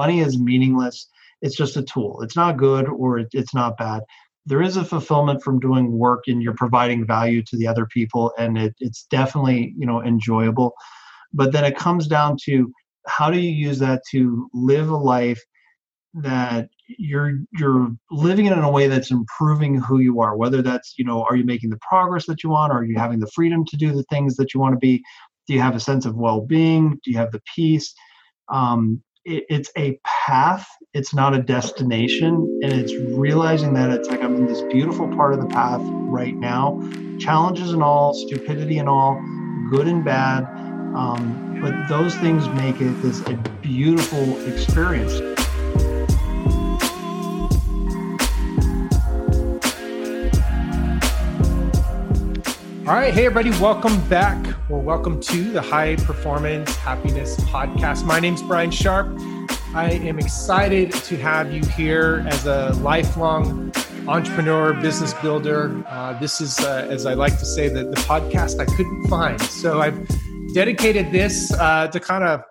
money is meaningless. It's just a tool. It's not good or it's not bad. There is a fulfillment from doing work and you're providing value to the other people, and it, it's definitely you know enjoyable. But then it comes down to how do you use that to live a life that you're you're living it in a way that's improving who you are whether that's you know are you making the progress that you want or are you having the freedom to do the things that you want to be do you have a sense of well-being do you have the peace um, it, it's a path it's not a destination and it's realizing that it's like i'm in this beautiful part of the path right now. Challenges and all stupidity and all good and bad um, but those things make it this a beautiful experience All right. Hey, everybody. Welcome back or welcome to the High Performance Happiness Podcast. My name's Brian Sharp. I am excited to have you here as a lifelong entrepreneur, business builder. Uh, this is, uh, as I like to say, the, the podcast I couldn't find. So I've dedicated this uh, to kind of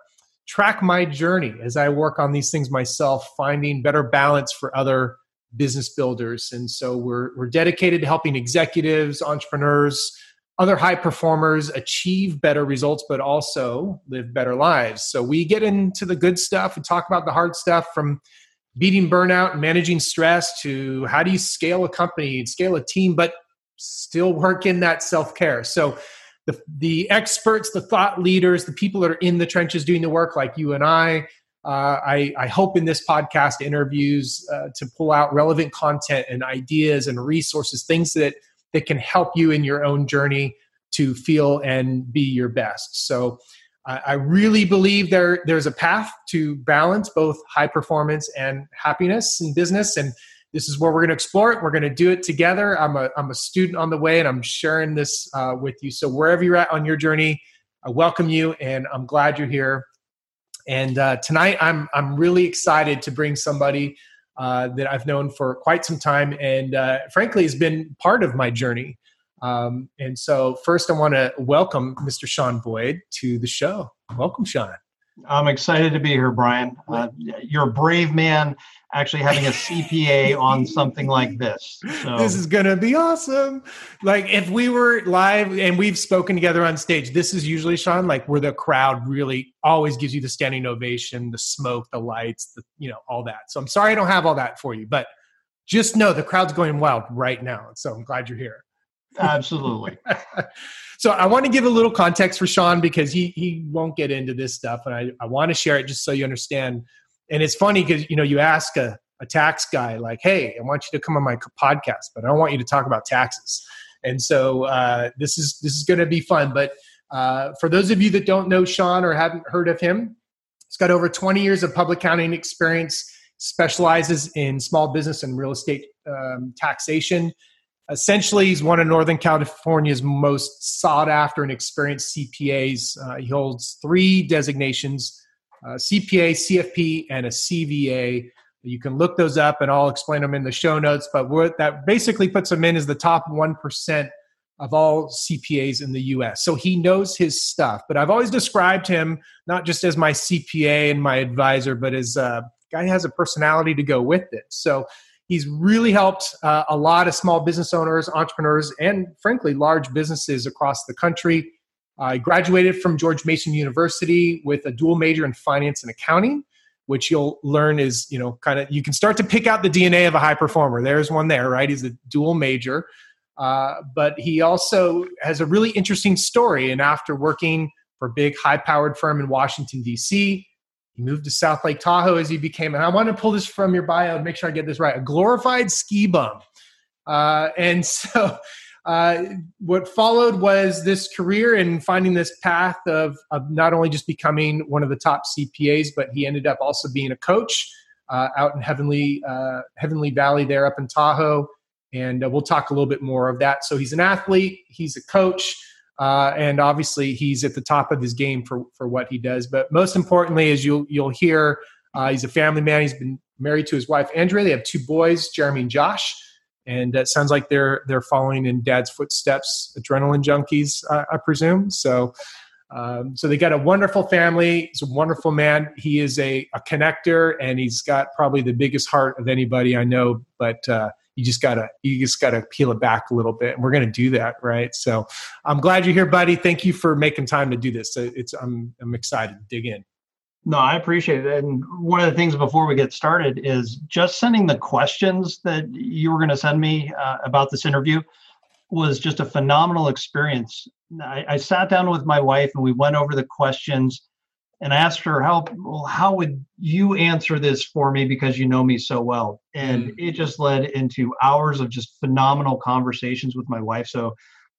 track my journey as I work on these things myself, finding better balance for other business builders. And so we're, we're dedicated to helping executives, entrepreneurs, other high performers achieve better results, but also live better lives. So we get into the good stuff and talk about the hard stuff from beating burnout and managing stress to how do you scale a company and scale a team, but still work in that self care. So the, the experts, the thought leaders, the people that are in the trenches doing the work, like you and I, uh, I, I, hope in this podcast interviews uh, to pull out relevant content and ideas and resources, things that that can help you in your own journey to feel and be your best. So I, really believe there there's a path to balance both high performance and happiness in business and this is where we're going to explore it. We're going to do it together. I'm a, I'm a student on the way and I'm sharing this uh, with you. So, wherever you're at on your journey, I welcome you and I'm glad you're here. And uh, tonight, I'm, I'm really excited to bring somebody uh, that I've known for quite some time and uh, frankly has been part of my journey. Um, and so, first, I want to welcome Mr. Sean Boyd to the show. Welcome, Sean. I'm excited to be here, Brian. Uh, you're a brave man actually having a CPA on something like this. So. This is going to be awesome. Like if we were live and we've spoken together on stage, this is usually Sean, like where the crowd really always gives you the standing ovation, the smoke, the lights, the, you know, all that. So I'm sorry I don't have all that for you, but just know the crowd's going wild right now. So I'm glad you're here. Absolutely. so I want to give a little context for Sean because he he won't get into this stuff, and I, I want to share it just so you understand. And it's funny because you know you ask a, a tax guy like, "Hey, I want you to come on my podcast, but I don't want you to talk about taxes." And so uh, this is this is going to be fun. But uh, for those of you that don't know Sean or haven't heard of him, he's got over 20 years of public accounting experience. Specializes in small business and real estate um, taxation Essentially, he's one of Northern California's most sought after and experienced CPAs. Uh, he holds three designations uh, CPA, CFP, and a CVA. You can look those up and I'll explain them in the show notes. But what that basically puts him in is the top 1% of all CPAs in the US. So he knows his stuff. But I've always described him not just as my CPA and my advisor, but as a guy who has a personality to go with it. So He's really helped uh, a lot of small business owners, entrepreneurs, and frankly, large businesses across the country. I graduated from George Mason University with a dual major in finance and accounting, which you'll learn is, you know, kind of, you can start to pick out the DNA of a high performer. There's one there, right? He's a dual major. Uh, but he also has a really interesting story. And after working for a big high powered firm in Washington, D.C., he moved to South Lake Tahoe as he became, and I want to pull this from your bio and make sure I get this right, a glorified ski bum. Uh, and so uh, what followed was this career and finding this path of, of not only just becoming one of the top CPAs, but he ended up also being a coach uh, out in Heavenly, uh, Heavenly Valley there up in Tahoe. And uh, we'll talk a little bit more of that. So he's an athlete, he's a coach. Uh, and obviously he's at the top of his game for for what he does. But most importantly, as you'll you'll hear, uh, he's a family man. He's been married to his wife Andrea. They have two boys, Jeremy and Josh, and it sounds like they're they're following in Dad's footsteps. Adrenaline junkies, uh, I presume. So. Um, so they got a wonderful family. He's a wonderful man. He is a, a connector, and he's got probably the biggest heart of anybody I know. But uh, you just gotta you just gotta peel it back a little bit, and we're gonna do that, right? So I'm glad you're here, buddy. Thank you for making time to do this. It's I'm I'm excited to dig in. No, I appreciate it. And one of the things before we get started is just sending the questions that you were to send me uh, about this interview was just a phenomenal experience. I, I, sat down with my wife and we went over the questions and I asked her how well, how would you answer this for me because you know me so well and mm. it just led into hours of just phenomenal conversations with my wife so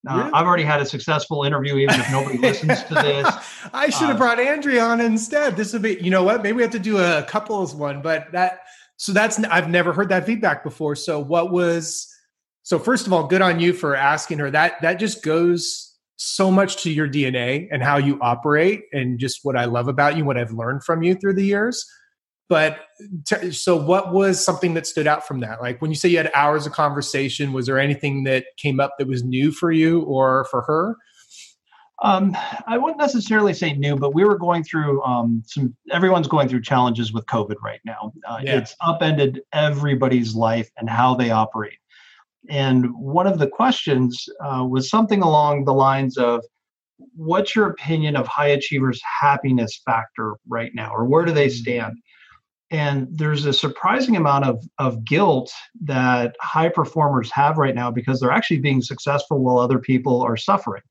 uh, really? I've already had a successful interview, even if nobody listens to this. I should have uh, brought Andrea on instead. This would be, you know what? Maybe we have to do a couples one, but that, so that's, I've never heard that feedback before. So what was, so first of all, good on you for asking her that. That just goes so much to your DNA and how you operate and just what I love about you, what I've learned from you through the years. But t- so, what was something that stood out from that? Like when you say you had hours of conversation, was there anything that came up that was new for you or for her? Um, I wouldn't necessarily say new, but we were going through um, some. Everyone's going through challenges with COVID right now. Uh, yeah. It's upended everybody's life and how they operate. And one of the questions uh, was something along the lines of, "What's your opinion of high achievers' happiness factor right now, or where do they mm-hmm. stand?" and there's a surprising amount of, of guilt that high performers have right now because they're actually being successful while other people are suffering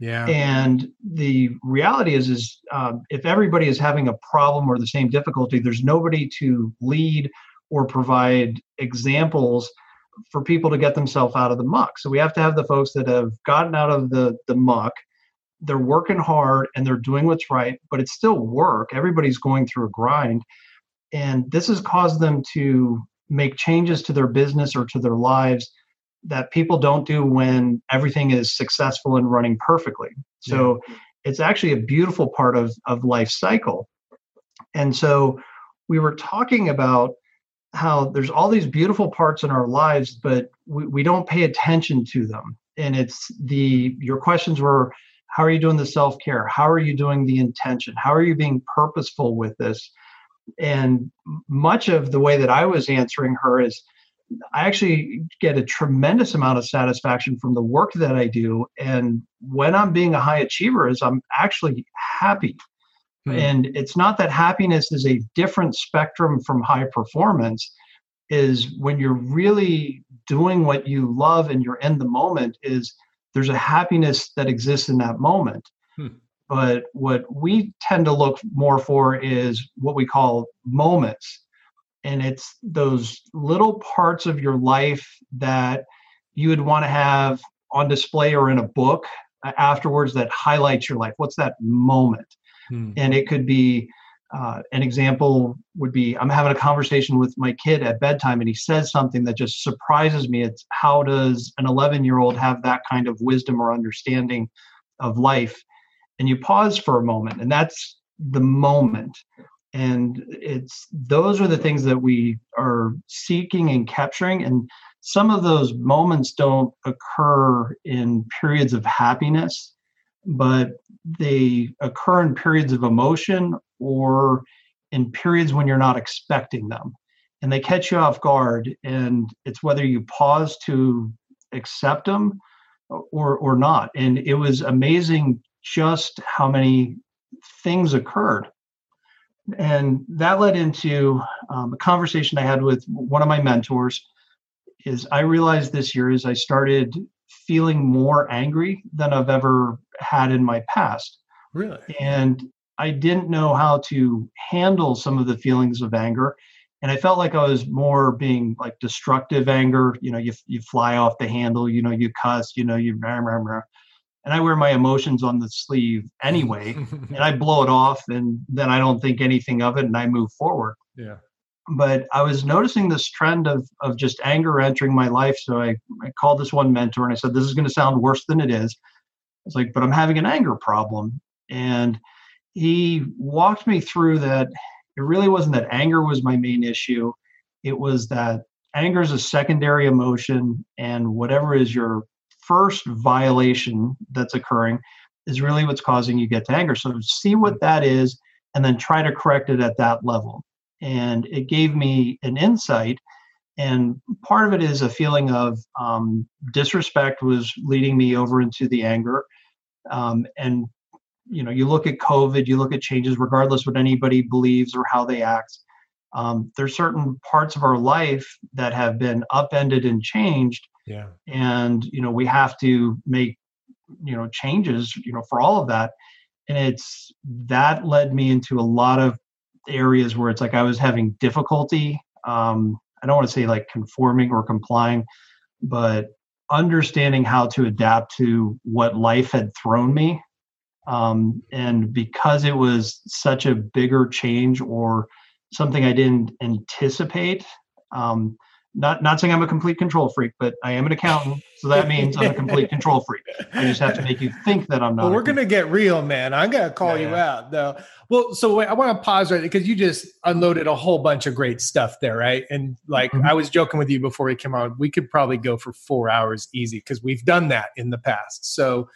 yeah and the reality is is um, if everybody is having a problem or the same difficulty there's nobody to lead or provide examples for people to get themselves out of the muck so we have to have the folks that have gotten out of the the muck they're working hard and they're doing what's right but it's still work everybody's going through a grind and this has caused them to make changes to their business or to their lives that people don't do when everything is successful and running perfectly. So yeah. it's actually a beautiful part of, of life cycle. And so we were talking about how there's all these beautiful parts in our lives, but we, we don't pay attention to them. And it's the your questions were how are you doing the self-care? How are you doing the intention? How are you being purposeful with this? and much of the way that I was answering her is I actually get a tremendous amount of satisfaction from the work that I do. And when I'm being a high achiever, is I'm actually happy. Hmm. And it's not that happiness is a different spectrum from high performance, is when you're really doing what you love and you're in the moment, is there's a happiness that exists in that moment. Hmm. But what we tend to look more for is what we call moments. And it's those little parts of your life that you would want to have on display or in a book afterwards that highlights your life. What's that moment? Hmm. And it could be uh, an example would be I'm having a conversation with my kid at bedtime and he says something that just surprises me. It's how does an 11 year old have that kind of wisdom or understanding of life? and you pause for a moment and that's the moment and it's those are the things that we are seeking and capturing and some of those moments don't occur in periods of happiness but they occur in periods of emotion or in periods when you're not expecting them and they catch you off guard and it's whether you pause to accept them or or not and it was amazing just how many things occurred. And that led into um, a conversation I had with one of my mentors. Is I realized this year as I started feeling more angry than I've ever had in my past. Really? And I didn't know how to handle some of the feelings of anger. And I felt like I was more being like destructive anger. You know, you, you fly off the handle, you know, you cuss, you know, you, rah, rah, rah and I wear my emotions on the sleeve anyway, and I blow it off, and then I don't think anything of it, and I move forward. Yeah. But I was noticing this trend of of just anger entering my life, so I, I called this one mentor and I said, "This is going to sound worse than it is." It's like, but I'm having an anger problem, and he walked me through that. It really wasn't that anger was my main issue; it was that anger is a secondary emotion, and whatever is your first violation that's occurring is really what's causing you get to anger. So see what that is and then try to correct it at that level. And it gave me an insight. And part of it is a feeling of um, disrespect was leading me over into the anger. Um, and you know, you look at COVID, you look at changes, regardless what anybody believes or how they act. Um, there's certain parts of our life that have been upended and changed. Yeah. And you know, we have to make you know changes you know for all of that and it's that led me into a lot of areas where it's like i was having difficulty um i don't want to say like conforming or complying but understanding how to adapt to what life had thrown me um, and because it was such a bigger change or something i didn't anticipate um, not not saying I'm a complete control freak, but I am an accountant, so that means I'm a complete control freak. I just have to make you think that I'm not. Well, we're gonna get real, man. I'm gonna call yeah, you yeah. out though. Well, so wait, I want to pause right because you just unloaded a whole bunch of great stuff there, right? And like mm-hmm. I was joking with you before we came on, we could probably go for four hours easy because we've done that in the past. So,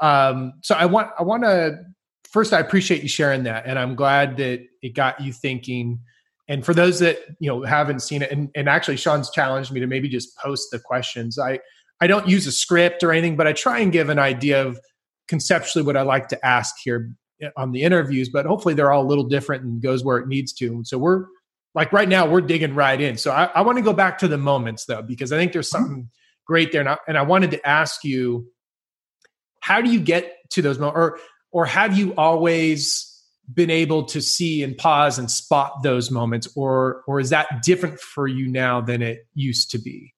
um, so I want I want to first I appreciate you sharing that, and I'm glad that it got you thinking and for those that you know haven't seen it and, and actually sean's challenged me to maybe just post the questions. I i don't use a script or anything but i try and give an idea of conceptually what i like to ask here on the interviews but hopefully they're all a little different and goes where it needs to. So we're like right now we're digging right in. So i, I want to go back to the moments though because i think there's mm-hmm. something great there and I, and I wanted to ask you how do you get to those moments or or have you always been able to see and pause and spot those moments or or is that different for you now than it used to be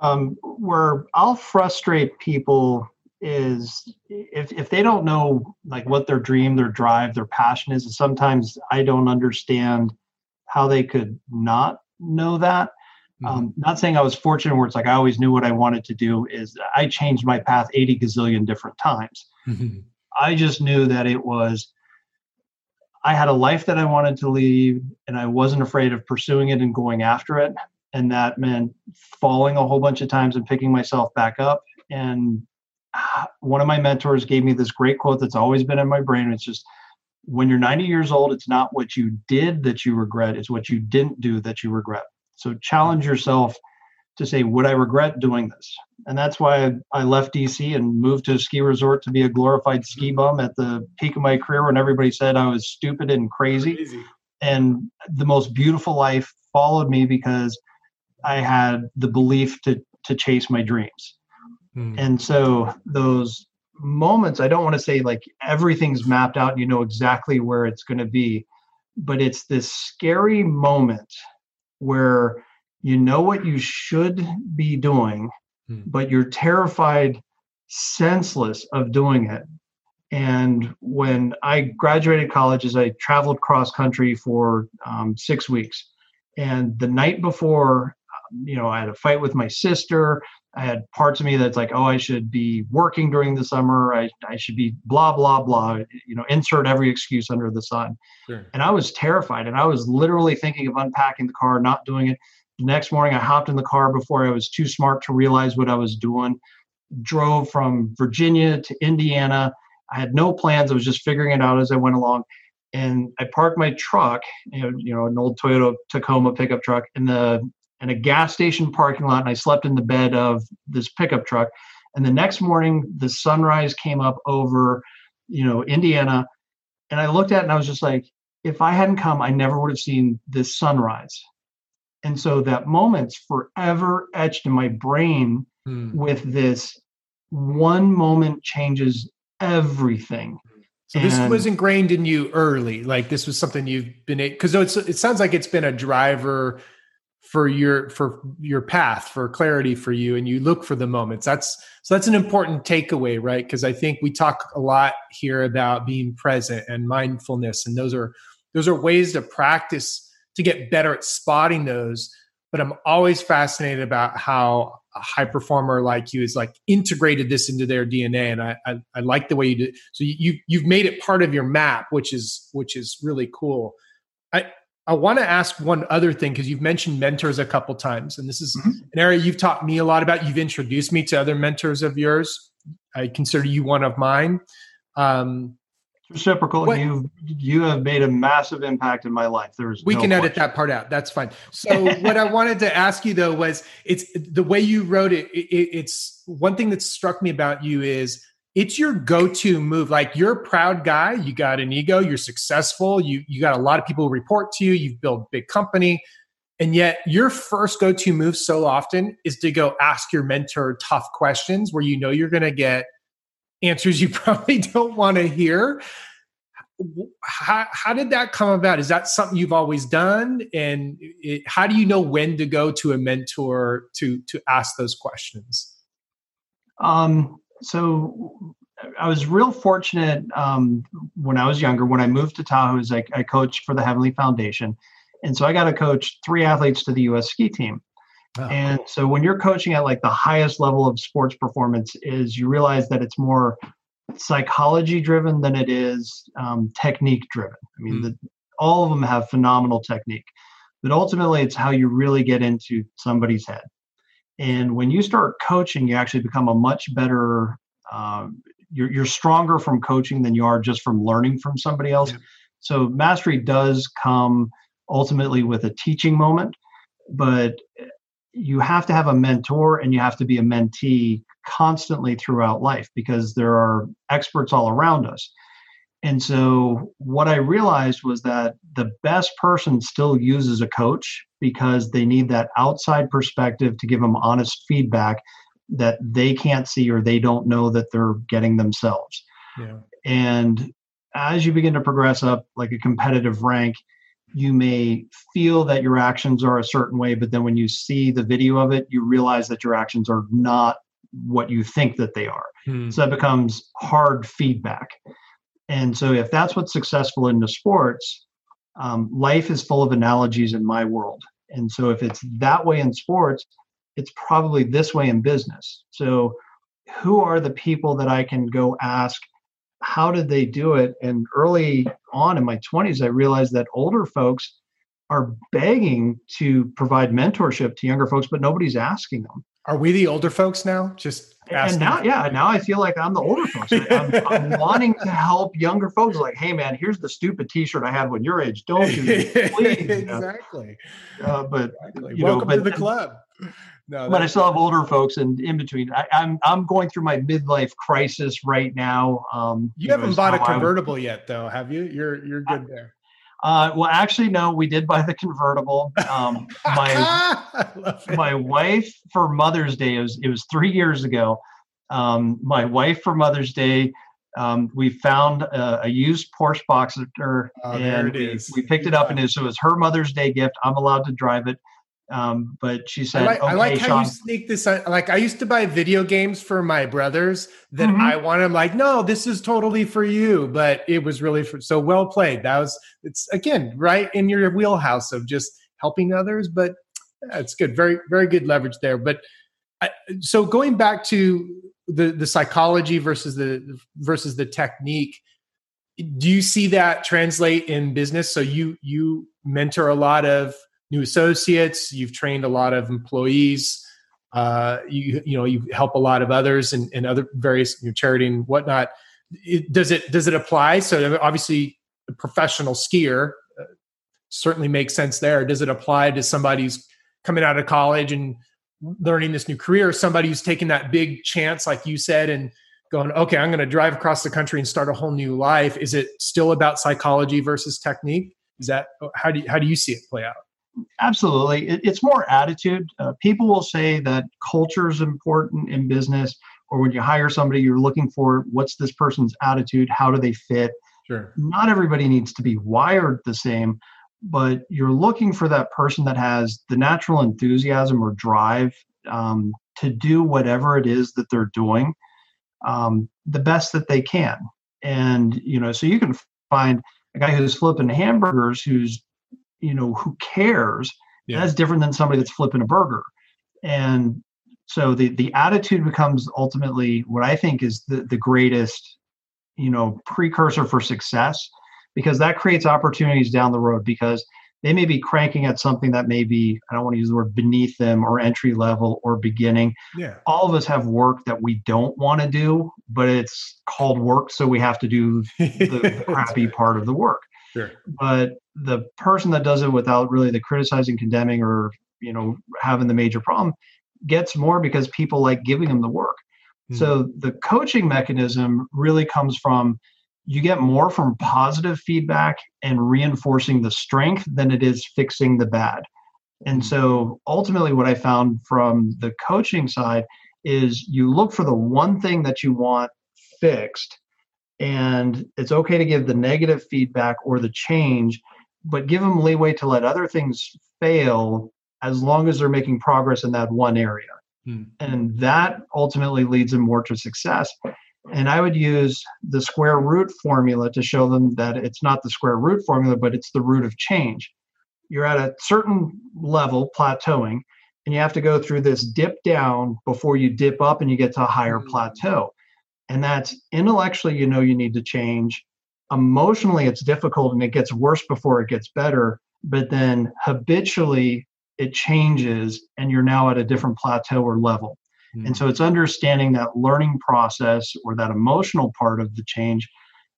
um, where i'll frustrate people is if if they don't know like what their dream their drive their passion is and sometimes i don't understand how they could not know that mm-hmm. um, not saying i was fortunate where it's like i always knew what i wanted to do is i changed my path 80 gazillion different times mm-hmm. i just knew that it was I had a life that I wanted to lead, and I wasn't afraid of pursuing it and going after it. And that meant falling a whole bunch of times and picking myself back up. And ah, one of my mentors gave me this great quote that's always been in my brain. It's just, when you're 90 years old, it's not what you did that you regret, it's what you didn't do that you regret. So challenge yourself to say, would I regret doing this? And that's why I, left DC and moved to a ski resort to be a glorified ski bum at the peak of my career when everybody said I was stupid and crazy. crazy. And the most beautiful life followed me because I had the belief to to chase my dreams. Hmm. And so those moments, I don't want to say like everything's mapped out and you know exactly where it's going to be, but it's this scary moment where you know what you should be doing, hmm. but you're terrified, senseless of doing it. And when I graduated college, as I traveled cross country for um, six weeks, and the night before, um, you know, I had a fight with my sister. I had parts of me that's like, oh, I should be working during the summer. I, I should be blah, blah, blah, you know, insert every excuse under the sun. Sure. And I was terrified. And I was literally thinking of unpacking the car, not doing it. The next morning, I hopped in the car before I was too smart to realize what I was doing. Drove from Virginia to Indiana. I had no plans. I was just figuring it out as I went along. And I parked my truck, you know, an old Toyota Tacoma pickup truck, in the in a gas station parking lot. And I slept in the bed of this pickup truck. And the next morning, the sunrise came up over, you know, Indiana. And I looked at it and I was just like, if I hadn't come, I never would have seen this sunrise. And so that moment's forever etched in my brain hmm. with this one moment changes everything. So and this was ingrained in you early. Like this was something you've been because it sounds like it's been a driver for your for your path for clarity for you and you look for the moments that's so that's an important takeaway right because i think we talk a lot here about being present and mindfulness and those are those are ways to practice to get better at spotting those. But I'm always fascinated about how a high performer like you is like integrated this into their DNA, and I I, I like the way you did. So you you've made it part of your map, which is which is really cool. I I want to ask one other thing because you've mentioned mentors a couple times, and this is mm-hmm. an area you've taught me a lot about. You've introduced me to other mentors of yours. I consider you one of mine. Um, reciprocal. What, you you have made a massive impact in my life. There's we no can question. edit that part out. That's fine. So what I wanted to ask you though was it's the way you wrote it, it. It's one thing that struck me about you is it's your go-to move. Like you're a proud guy. You got an ego. You're successful. You you got a lot of people report to you. You've built a big company. And yet, your first go to move so often is to go ask your mentor tough questions where you know you're going to get answers you probably don't want to hear. How, how did that come about? Is that something you've always done? And it, how do you know when to go to a mentor to to ask those questions? Um, so I was real fortunate um, when I was younger. When I moved to Tahoe, I, I coached for the Heavenly Foundation, and so I got to coach three athletes to the U.S. ski team. Oh, and cool. so when you're coaching at like the highest level of sports performance is you realize that it's more psychology driven than it is um, technique driven i mean mm. the, all of them have phenomenal technique but ultimately it's how you really get into somebody's head and when you start coaching you actually become a much better um, you're, you're stronger from coaching than you are just from learning from somebody else yeah. so mastery does come ultimately with a teaching moment but you have to have a mentor and you have to be a mentee constantly throughout life because there are experts all around us. And so, what I realized was that the best person still uses a coach because they need that outside perspective to give them honest feedback that they can't see or they don't know that they're getting themselves. Yeah. And as you begin to progress up like a competitive rank, you may feel that your actions are a certain way, but then when you see the video of it, you realize that your actions are not what you think that they are. Hmm. So that becomes hard feedback. And so, if that's what's successful in the sports, um, life is full of analogies in my world. And so, if it's that way in sports, it's probably this way in business. So, who are the people that I can go ask how did they do it? And early on in my 20s, I realized that older folks are begging to provide mentorship to younger folks, but nobody's asking them. Are we the older folks now? Just asking. and now, yeah, now I feel like I'm the older folks. I'm, I'm, wanting to help younger folks. Like, hey, man, here's the stupid T-shirt I had when your age. Don't do this, please. exactly. Uh, but exactly. you welcome know, but, to the club. No, but I still have older folks, and in between, I, am I'm, I'm going through my midlife crisis right now. Um, you, you haven't know, bought a convertible yet, though, have you? You're you're good I, there. Uh, well, actually, no. We did buy the convertible. Um, my my wife for Mother's Day. It was it was three years ago. Um, my wife for Mother's Day. Um, we found a, a, used Porsche Boxster, oh, and we, we, picked it up, and it, so it was her Mother's Day gift. I'm allowed to drive it. Um, but she said, I like, okay, I like how you sneak this. Like I used to buy video games for my brothers that mm-hmm. I wanted. I'm like, no, this is totally for you, but it was really for, so well played. That was it's again right in your wheelhouse of just helping others. But it's good, very very good leverage there. But I, so going back to the the psychology versus the versus the technique do you see that translate in business so you you mentor a lot of new associates, you've trained a lot of employees, uh, you you know you help a lot of others and, and other various you know, charity and whatnot. It, does it does it apply? So obviously, a professional skier uh, certainly makes sense there. Does it apply to somebody who's coming out of college and learning this new career? Somebody who's taking that big chance, like you said, and going, okay, I'm going to drive across the country and start a whole new life. Is it still about psychology versus technique? Is that how do you, how do you see it play out? Absolutely. It, it's more attitude. Uh, people will say that culture is important in business, or when you hire somebody, you're looking for what's this person's attitude? How do they fit? Sure. Not everybody needs to be wired the same, but you're looking for that person that has the natural enthusiasm or drive um, to do whatever it is that they're doing um, the best that they can. And, you know, so you can find a guy who's flipping hamburgers who's you know who cares? Yeah. that's different than somebody that's flipping a burger. And so the the attitude becomes ultimately what i think is the the greatest you know precursor for success because that creates opportunities down the road because they may be cranking at something that may be i don't want to use the word beneath them or entry level or beginning. Yeah. All of us have work that we don't want to do but it's called work so we have to do the, the crappy part of the work. Sure. But the person that does it without really the criticizing condemning or you know having the major problem gets more because people like giving them the work Hmm. so the coaching mechanism really comes from you get more from positive feedback and reinforcing the strength than it is fixing the bad. And Hmm. so ultimately, what I found from the coaching side is you look for the one thing that you want fixed, and it's okay to give the negative feedback or the change, but give them leeway to let other things fail as long as they're making progress in that one area. Hmm. And that ultimately leads them more to success. And I would use the square root formula to show them that it's not the square root formula, but it's the root of change. You're at a certain level, plateauing, and you have to go through this dip down before you dip up and you get to a higher Mm. plateau. And that's intellectually, you know, you need to change. Emotionally, it's difficult and it gets worse before it gets better. But then habitually, it changes and you're now at a different plateau or level. Hmm. And so it's understanding that learning process or that emotional part of the change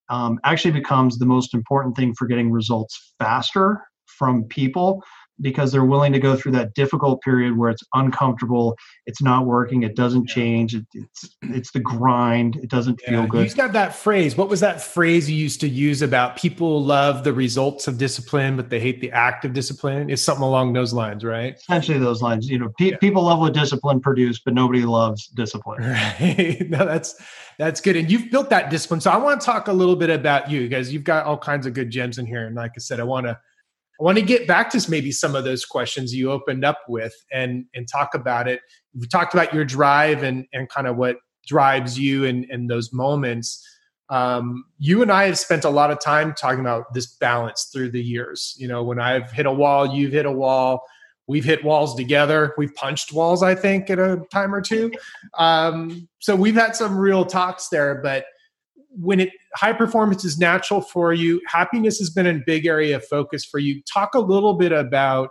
um, actually becomes the most important thing for getting results faster from people because they're willing to go through that difficult period where it's uncomfortable, it's not working, it doesn't change, it, it's it's the grind, it doesn't Yeah, feel You good. used got that phrase. What was that phrase you used to use about people love the results of discipline, but they hate the act of discipline? It's something along those lines, right? Essentially, those lines. You know, pe- Yeah. people love what discipline produce, but nobody loves discipline. Right. no, that's that's good. And you've built that discipline. So I want to talk a little bit about you because you've got all kinds of good gems in here. And like I said, I want to I want to get back to maybe some of those questions you opened up with and and talk about it. We talked about your drive and and kind of what drives you in in those moments. Um, you and I have spent a lot of time talking about this balance through the years. You know, when I've hit a wall, you've hit a wall. We've hit walls together. We've punched walls, I think, at a time or two. Um, so we've had some real talks there. But when it high performance is natural for you, happiness has been a big area of focus for you. Talk a little bit about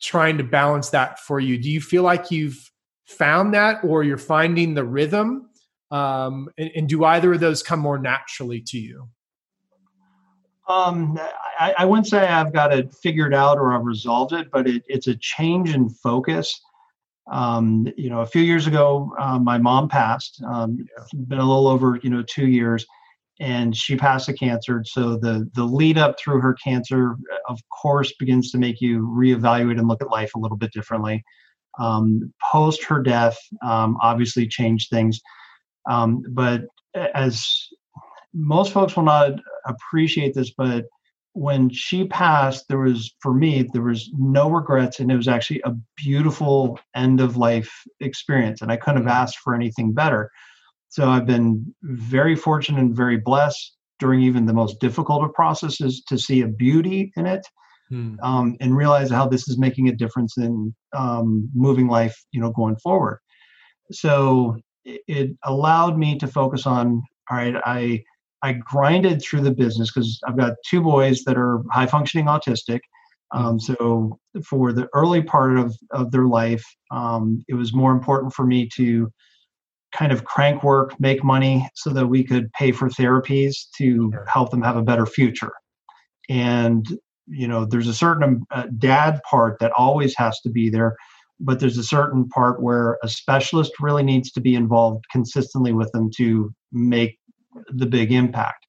trying to balance that for you. Do you feel like you've found that, or you're finding the rhythm? Um, and, and do either of those come more naturally to you? Um, I, I wouldn't say I've got it figured out or I've resolved it, but it, it's a change in focus. Um, you know, a few years ago, uh, my mom passed. Um, been a little over you know two years, and she passed of cancer. So the the lead up through her cancer, of course, begins to make you reevaluate and look at life a little bit differently. Um, post her death, um, obviously changed things, um, but as most folks will not appreciate this, but when she passed, there was, for me, there was no regrets, and it was actually a beautiful end of life experience. And I couldn't have asked for anything better. So I've been very fortunate and very blessed during even the most difficult of processes to see a beauty in it Hmm. um, and realize how this is making a difference in um, moving life, you know, going forward. So it, it allowed me to focus on, all right, I I grinded through the business because I've got two boys that are high functioning autistic. Um, so for the early part of, of their life, um, it was more important for me to kind of crank work, make money so that we could pay for therapies to Sure. help them have a better future. And, you know, there's a certain uh, dad part that always has to be there, but there's a certain part where a specialist really needs to be involved consistently with them to make the big impact.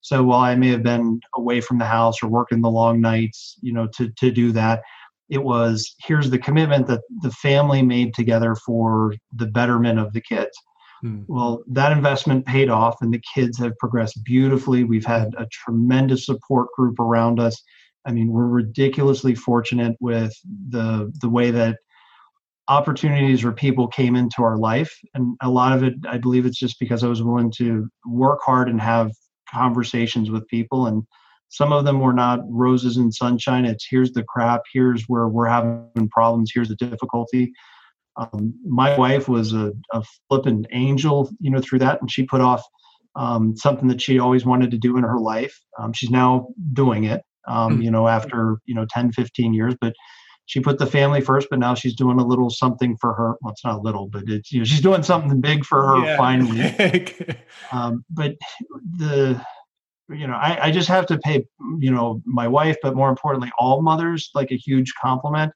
So while I may have been away from the house or working the long nights, you know, to to do that, it was here's the commitment that the family made together for the betterment of the kids. Hmm. Well, that investment paid off, and the kids have progressed beautifully. We've had a tremendous support group around us. I mean, we're ridiculously fortunate with the the way that opportunities or people came into our life, and a lot of it, I believe, it's just because I was willing to work hard and have conversations with people, and some of them were not roses and sunshine. It's here's the crap, here's where we're having problems, here's the difficulty. Um, my wife was a, a flippant angel, you know, through that, and she put off um, something that she always wanted to do in her life. Um, she's now doing it. um, mm-hmm. you know, after, you know, 10, 15 years. But she put the family first, but now she's doing a little something for her. Well, it's not a little, but it's, you know, she's doing something big for her yeah. finally. um, but the, you know, I, I just have to pay, you know, my wife, but more importantly, all mothers like a huge compliment.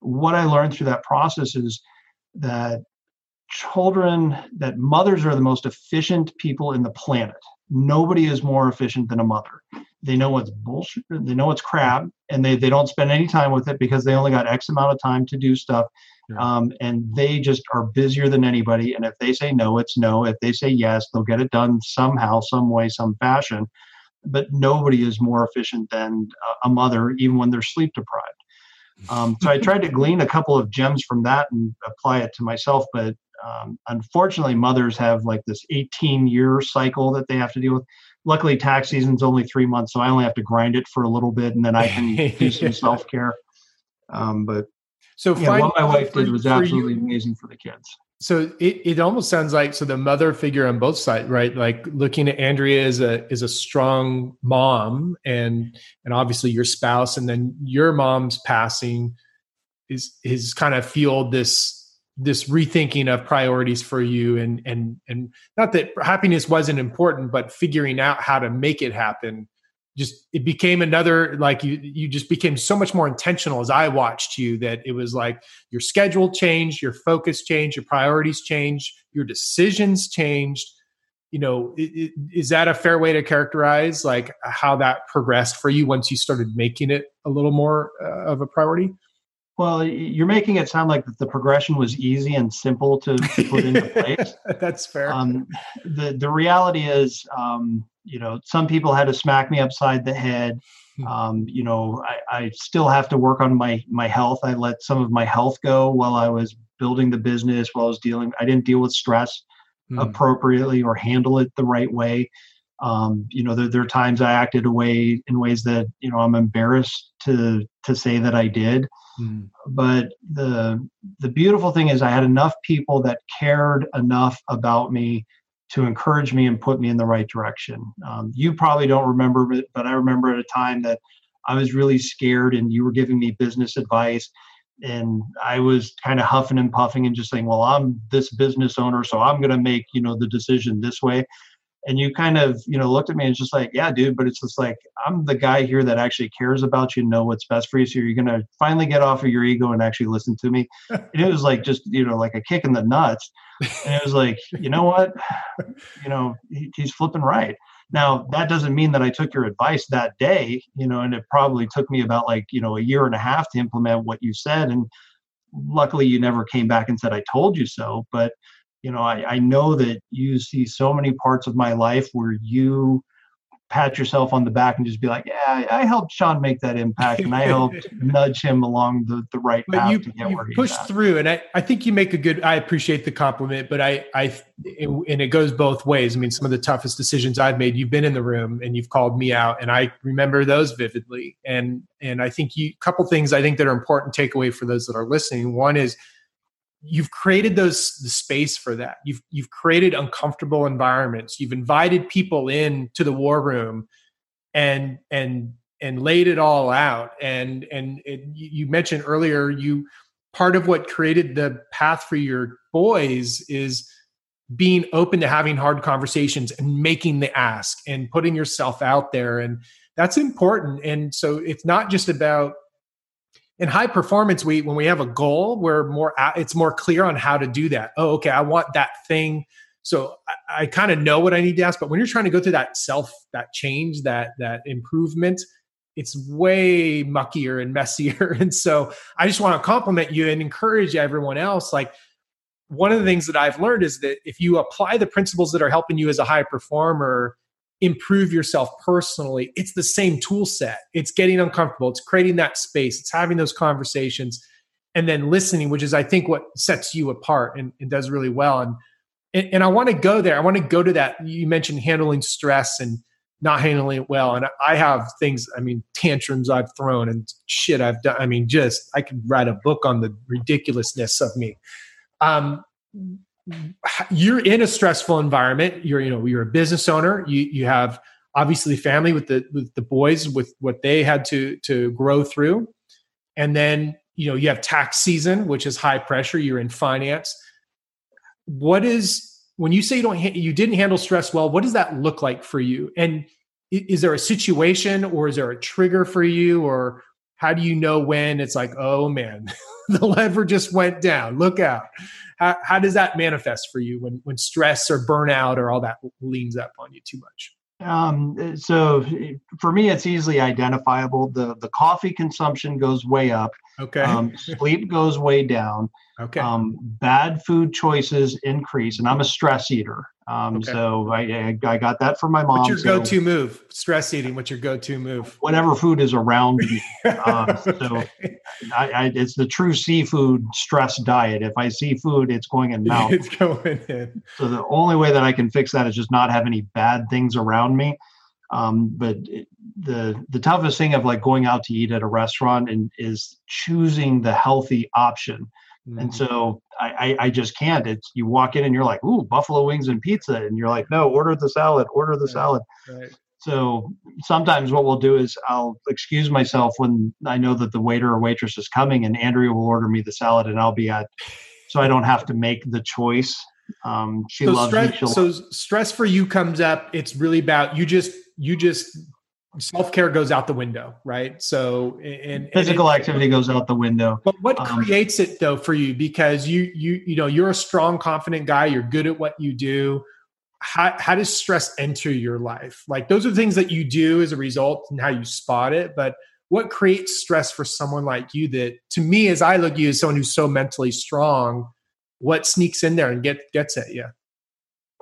What I learned through that process is that children, that mothers are the most efficient people in the planet. Nobody is more efficient than a mother. They know what's bullshit, they know it's crap, and they, they don't spend any time with it because they only got X amount of time to do stuff. Yeah. Um, and they just are busier than anybody. And if they say no, it's no. If they say yes, they'll get it done somehow, some way, some fashion. But nobody is more efficient than a mother, even when they're sleep deprived. Um, so I tried to glean a couple of gems from that and apply it to myself. But um, unfortunately, mothers have like this 18 year cycle that they have to deal with. Luckily, tax season's only three months, so I only have to grind it for a little bit, and then I can do some self care. Um, but so yeah, what my wife did was absolutely you, amazing for the kids. So it, it almost sounds like so the mother figure on both sides, right? Like looking at Andrea as a is a strong mom and and obviously your spouse and then your mom's passing is is kind of fueled this this rethinking of priorities for you and and and not that happiness wasn't important but figuring out how to make it happen. Just it became another like you you just became so much more intentional as i watched you that it was like your schedule changed your focus changed your priorities changed your decisions changed. You know it, it, is that a fair way to characterize like how that progressed for you once you started making it a little more uh, of a priority well, you're making it sound like the progression was easy and simple to, put into place. That's fair. Um, the the reality is, um, you know, some people had to smack me upside the head. Hmm. Um, you know, I, I still have to work on my my health. I let some of my health go while I was building the business, while I was dealing. I didn't deal with stress mm. appropriately or handle it the right way. Um, you know, there, there are times I acted away in ways that you know I'm embarrassed to to say that I did. Mm. But the the beautiful thing is I had enough people that cared enough about me to encourage me and put me in the right direction. Um, you probably don't remember it, but I remember at a time that I was really scared and you were giving me business advice and I was kind of huffing and puffing and just saying, well, I'm this business owner, so I'm going to make, you know, the decision this way and you kind of you know looked at me and just like yeah dude but it's just like i'm the guy here that actually cares about you and know what's best for you so you're gonna finally get off of your ego and actually listen to me. And it was like just you know like a kick in the nuts. And it was like you know what? You know he, he's flipping right. Now that doesn't mean that i took your advice that day you know and it probably took me about like you know a year and a half to implement what you said and luckily you never came back and said i told you so but you know I, I know that you see so many parts of my life where you pat yourself on the back and just be like, yeah, I helped Sean make that impact and I helped nudge him along the, the right path you, to get you where through. And I, I think you make a good, I appreciate the compliment, but I, I, it, and it goes both ways. I mean, some of the toughest decisions I've made, you've been in the room and you've called me out and I remember those vividly. And, and I think you, couple things I think that are important takeaway for those that are listening. One is you've created those the space for that. You've you've created uncomfortable environments. You've invited people in to the war room and and and laid it all out. And and it, you mentioned earlier you part of what created the path for your boys is being open to having hard conversations and making the ask and putting yourself out there. And that's important. And so it's not just about in high performance we when we have a goal we're more it's more clear on how to do that. Oh okay i want that thing. So i, I kind of know what i need to ask but when you're trying to go through that self that change that that improvement it's way muckier and messier. And so i just want to compliment you and encourage everyone else like one of the things that i've learned is that if you apply the principles that are helping you as a high performer improve yourself personally it's the same tool set. It's getting uncomfortable it's creating that space it's having those conversations and then listening which is i think what sets you apart and, and does really well. And and, and i want to go there. I want to go to that you mentioned handling stress and not handling it well. And i have things i mean tantrums i've thrown and shit i've done i mean just i could write a book on the ridiculousness of me. Um you're in a stressful environment. You're you know you're a business owner. You you have obviously family with the with the boys with what they had to to grow through. And then you know you have tax season which is high pressure. You're in finance. What is when you say you don't you didn't handle stress well what does that look like for you? And is there a situation or is there a trigger for you? Or how do you know when it's like oh man the lever just went down look out how, how does that manifest for you when when stress or burnout or all that leans up on you too much um, so for me, it's easily identifiable. The the coffee consumption goes way up. Okay. Um, sleep goes way down. Okay. Um, bad food choices increase, and I'm a stress eater. Um, okay. So I, I got that from my mom. What's your so go-to move? Stress eating. What's your go-to move? Whatever food is around me. Um, so I, I, it's the true seafood stress diet. If I see food, it's going in mouth. it's going in. So the only way that I can fix that is just not have any bad things around me. Um, but it, the the toughest thing of like going out to eat at a restaurant and is choosing the healthy option Mm-hmm. And so I, I, just can't. It's you walk in and you're like, ooh, buffalo wings and pizza, and you're like, no, order the salad, order the right. salad. Right. So sometimes what we'll do is I'll excuse myself when I know that the waiter or waitress is coming, and Andrea will order me the salad, and I'll be at, so I don't have to make the choice. Um, she so loves stress, me. So stress for you comes up. It's really about you just you just self care goes out the window, right? So, and physical and it, activity goes out the window. But what um, creates it though for you? Because you you you know you're a strong, confident guy. You're good at what you do. How how does stress enter your life? Like those are things that you do as a result and how you spot it. But what creates stress for someone like you? That to me, as I look at you as someone who's so mentally strong, what sneaks in there and get gets at you?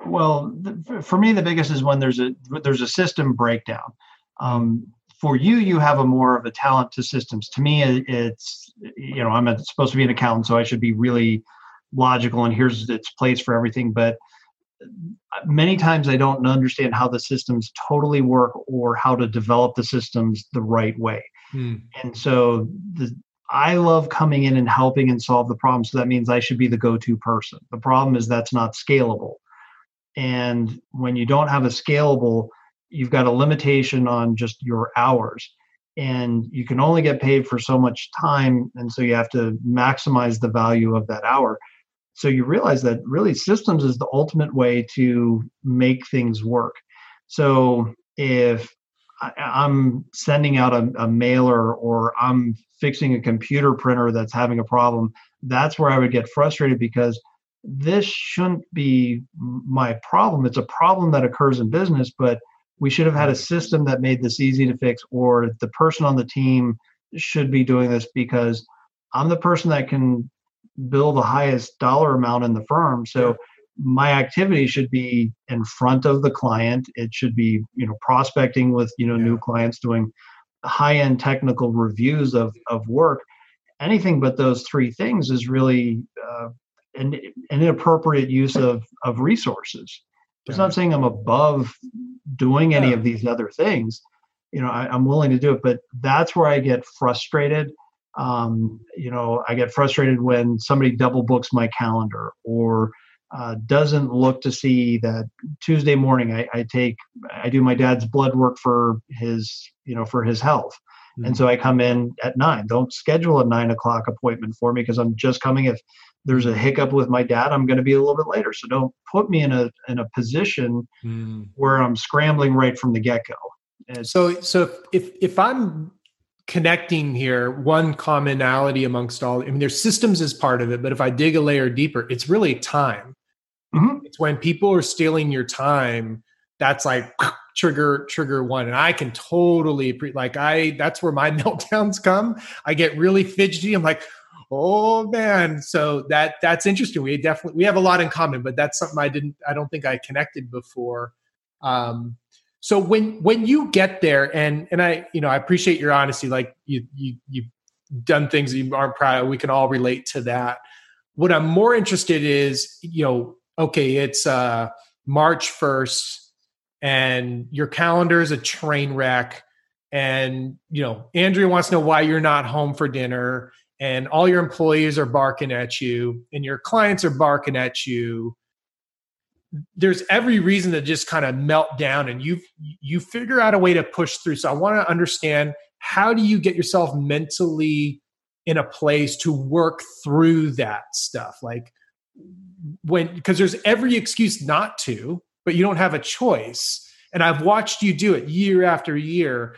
Well, the, for me, the biggest is when there's a there's a system breakdown um, for you, you have a more of a talent to systems. To me, it's you know I'm a, supposed to be an accountant, so I should be really logical and here's its place for everything. But many times I don't understand how the systems totally work or how to develop the systems the right way. Hmm. And so the, I love coming in and helping and solve the problem. So that means I should be the go-to person. The problem is that's not scalable. And when you don't have a scalable you've got a limitation on just your hours and you can only get paid for so much time and so you have to maximize the value of that hour. So you realize that really systems is the ultimate way to make things work. So if i'm sending out a, a mailer or i'm fixing a computer printer that's having a problem that's where i would get frustrated because this shouldn't be my problem. It's a problem that occurs in business but we should have had a system that made this easy to fix or the person on the team should be doing this because i'm the person that can bill the highest dollar amount in the firm. So my activity should be in front of the client. It should be you know prospecting with you know yeah. new clients doing high end technical reviews of of work. Anything but those three things is really uh, an, an inappropriate use of of resources it's not saying i'm above doing any of these other things. You know I, am willing to do it but that's where i get frustrated. Um, you know i get frustrated when somebody double books my calendar or uh, doesn't look to see that tuesday morning I, I, take i do my dad's blood work for his you know for his health. Mm-hmm. and so i come in at nine. Don't schedule a nine o'clock appointment for me because i'm just coming if there's a hiccup with my dad i'm going to be a little bit later. So don't put me in a in a position mm. where i'm scrambling right from the get-go. And so so if if i'm connecting here one commonality amongst all i mean there's systems as part of it but if i dig a layer deeper it's really time. Mm-hmm. it's when people are stealing your time that's like trigger trigger one. And i can totally pre- like i that's where my meltdowns come. I get really fidgety. I'm like oh man. So that that's interesting. We definitely we have a lot in common but that's something i didn't i don't think i connected before. Um so when when you get there and and i you know i appreciate your honesty like you you you've done things you aren't proud of. We can all relate to that. What i'm more interested is you know okay it's uh march 1st and your calendar is a train wreck. And you know andrea wants to know why you're not home for dinner and all your employees are barking at you and your clients are barking at you there's every reason to just kind of melt down and you you figure out a way to push through. So i want to understand how do you get yourself mentally in a place to work through that stuff? Like when because there's every excuse not to but you don't have a choice. And i've watched you do it year after year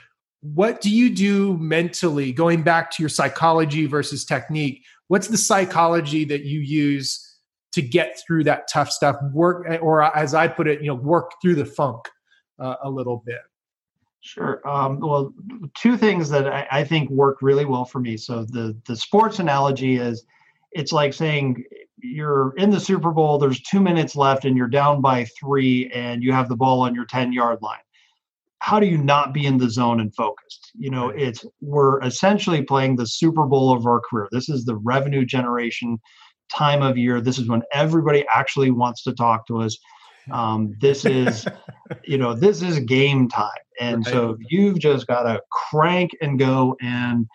what do you do mentally going back to your psychology versus technique what's the psychology that you use to get through that tough stuff work or as i put it you know work through the funk uh, a little bit Sure. Um, well, two things that I, I, think work really well for me. So the the sports analogy is, it's like saying you're in the Super Bowl. There's two minutes left, and you're down by three, and you have the ball on your ten yard line. How do you not be in the zone and focused? You know, it's we're essentially playing the Super Bowl of our career. This is the revenue generation time of year. This is when everybody actually wants to talk to us. Um, this is, you know, this is game time. And right. so you've just got to crank and go, and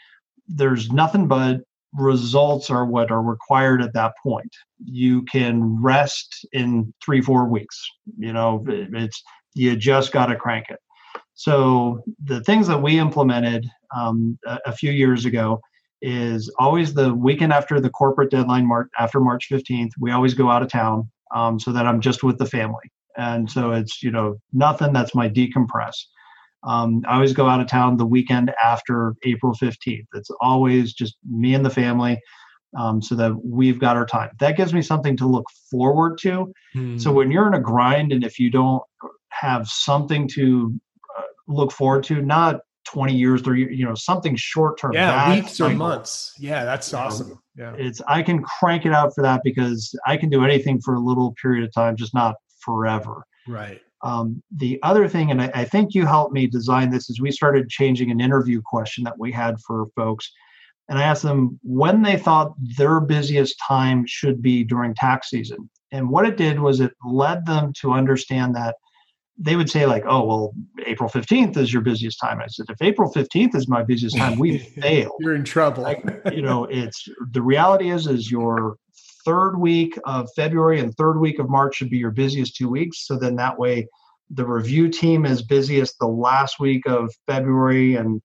there's nothing but results are what are required at that point. You can rest in three, four weeks. You know, it's you just got to crank it. So the things that we implemented um, a, a, few years ago is always the weekend after the corporate deadline, March after March 15th. We always go out of town um, so that I'm just with the family. And so it's, you know, nothing that's my decompress. Um, I always go out of town the weekend after April 15th. It's always just me and the family um, so that we've got our time. That gives me something to look forward to. Hmm. So when you're in a grind and if you don't have something to look forward to, not 20 years, 30, you know, something short term. Yeah, weeks or months. Yeah, that's awesome. Yeah. It's I can crank it out for that because I can do anything for a little period of time, just not forever. Right. Um, the other thing, and I, I, think you helped me design this, is we started changing an interview question that we had for folks. And I asked them when they thought their busiest time should be during tax season. And what it did was it led them to understand that they would say like, "Oh, well, April fifteenth is your busiest time." I said, "If April fifteenth is my busiest time, we failed. You're in trouble." like, you know, it's the reality is is your third week of February and third week of March should be your busiest two weeks. So then that way, the review team is busiest the last week of February and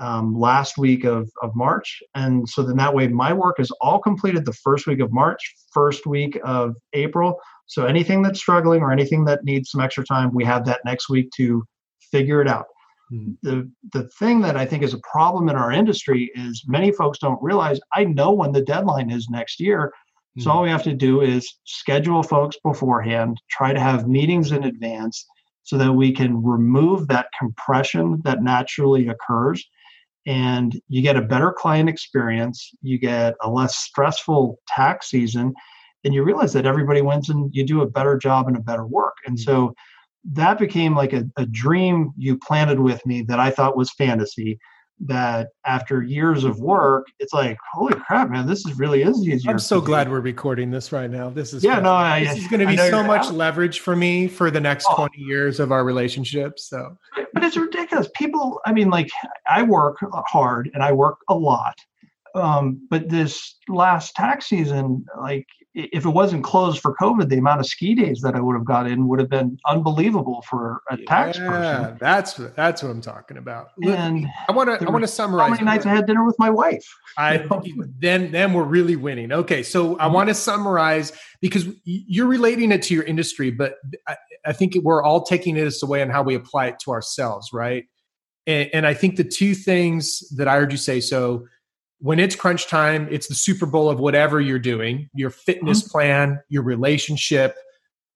um, last week of, of March. And so then that way, my work is all completed the first week of March, first week of April. So anything that's struggling or anything that needs some extra time, we have that next week to figure it out. Mm-hmm. The the thing that I think is a problem in our industry is many folks don't realize I know when the deadline is next year. Mm-hmm. So all we have to do is schedule folks beforehand, try to have meetings in advance so that we can remove that compression that naturally occurs and you get a better client experience, you get a less stressful tax season, and you realize that everybody wins and you do a better job and a better work. And mm-hmm. so that became like a, a dream you planted with me that I thought was fantasy. That after years of work, it's like, holy crap, man, this is really is easier. I'm so glad do. we're recording this right now. This is yeah, no, I, this is going to be so much out. leverage for me for the next oh. 20 years of our relationship. So, but it's ridiculous. People, I mean, like I work hard and I work a lot, um, but this last tax season, like if it wasn't closed for COVID, the amount of ski days that I would have got in would have been unbelievable for a tax yeah, person. That's that's what I'm talking about. And I want to I want to summarize. How many nights I had dinner with my wife? I then then we're really winning. Okay, so I mm-hmm. want to summarize because you're relating it to your industry, but I, I think we're all taking this away on how we apply it to ourselves, right? And, and I think the two things that I heard you say so when it's crunch time, it's the Super Bowl of whatever you're doing, your fitness mm-hmm. plan, your relationship,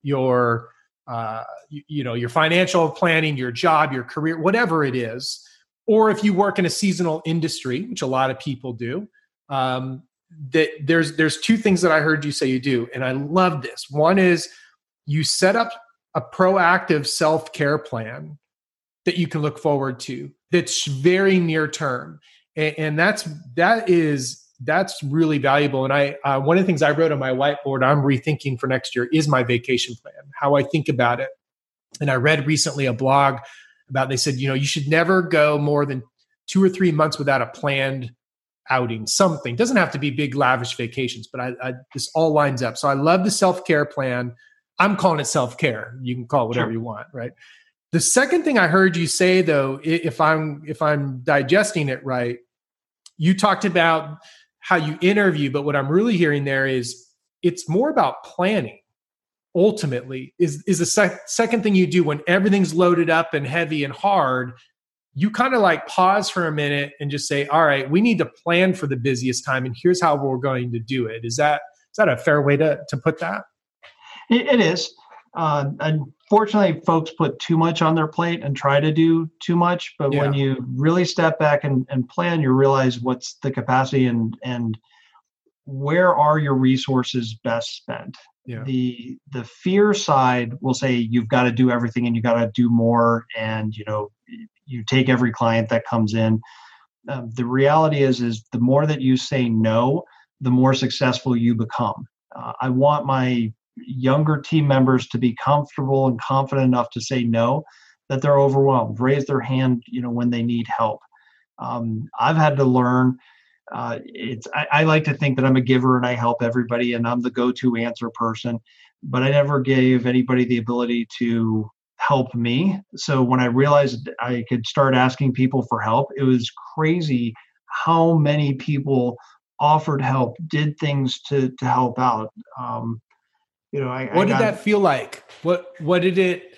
your uh, you, you, know, your financial planning, your job, your career, whatever it is. Or if you work in a seasonal industry, which a lot of people do, um, that there's there's two things that I heard you say you do, and I love this. One is you set up a proactive self care plan that you can look forward to that's very near term and, and that's that is that's really valuable. And I uh, one of the things I wrote on my whiteboard I'm rethinking for next year is my vacation plan, how I think about it. And I read recently a blog about they said you know you should never go more than two or three months without a planned outing something doesn't have to be big lavish vacations but I, I this all lines up so i love the self-care plan I'm calling it self care. You can call it whatever sure. you want, right? The second thing I heard you say, though, if I'm if I'm digesting it right, you talked about how you interview, but what I'm really hearing there is it's more about planning. Ultimately, is is the sec- second thing you do when everything's loaded up and heavy and hard. You kind of like pause for a minute and just say, "All right, we need to plan for the busiest time, and here's how we're going to do it." Is that is that a fair way to to put that? it, it is. Uh, unfortunately, folks put too much on their plate and try to do too much. But yeah. when you really step back and, and plan, you realize what's the capacity and and where are your resources best spent. Yeah. The the fear side will say you've got to do everything and you got to do more, and you know you take every client that comes in. Um, the reality is is the more that you say no, the more successful you become. Uh, I want my younger team members to be comfortable and confident enough to say no that they're overwhelmed raise their hand you know when they need help. Um, i've had to learn uh, it's I, I, like to think that i'm a giver and i help everybody and i'm the go-to answer person but i never gave anybody the ability to help me. So when i realized i could start asking people for help it was crazy how many people offered help did things to to help out. Um, you know I, what I did that feel like? What what did it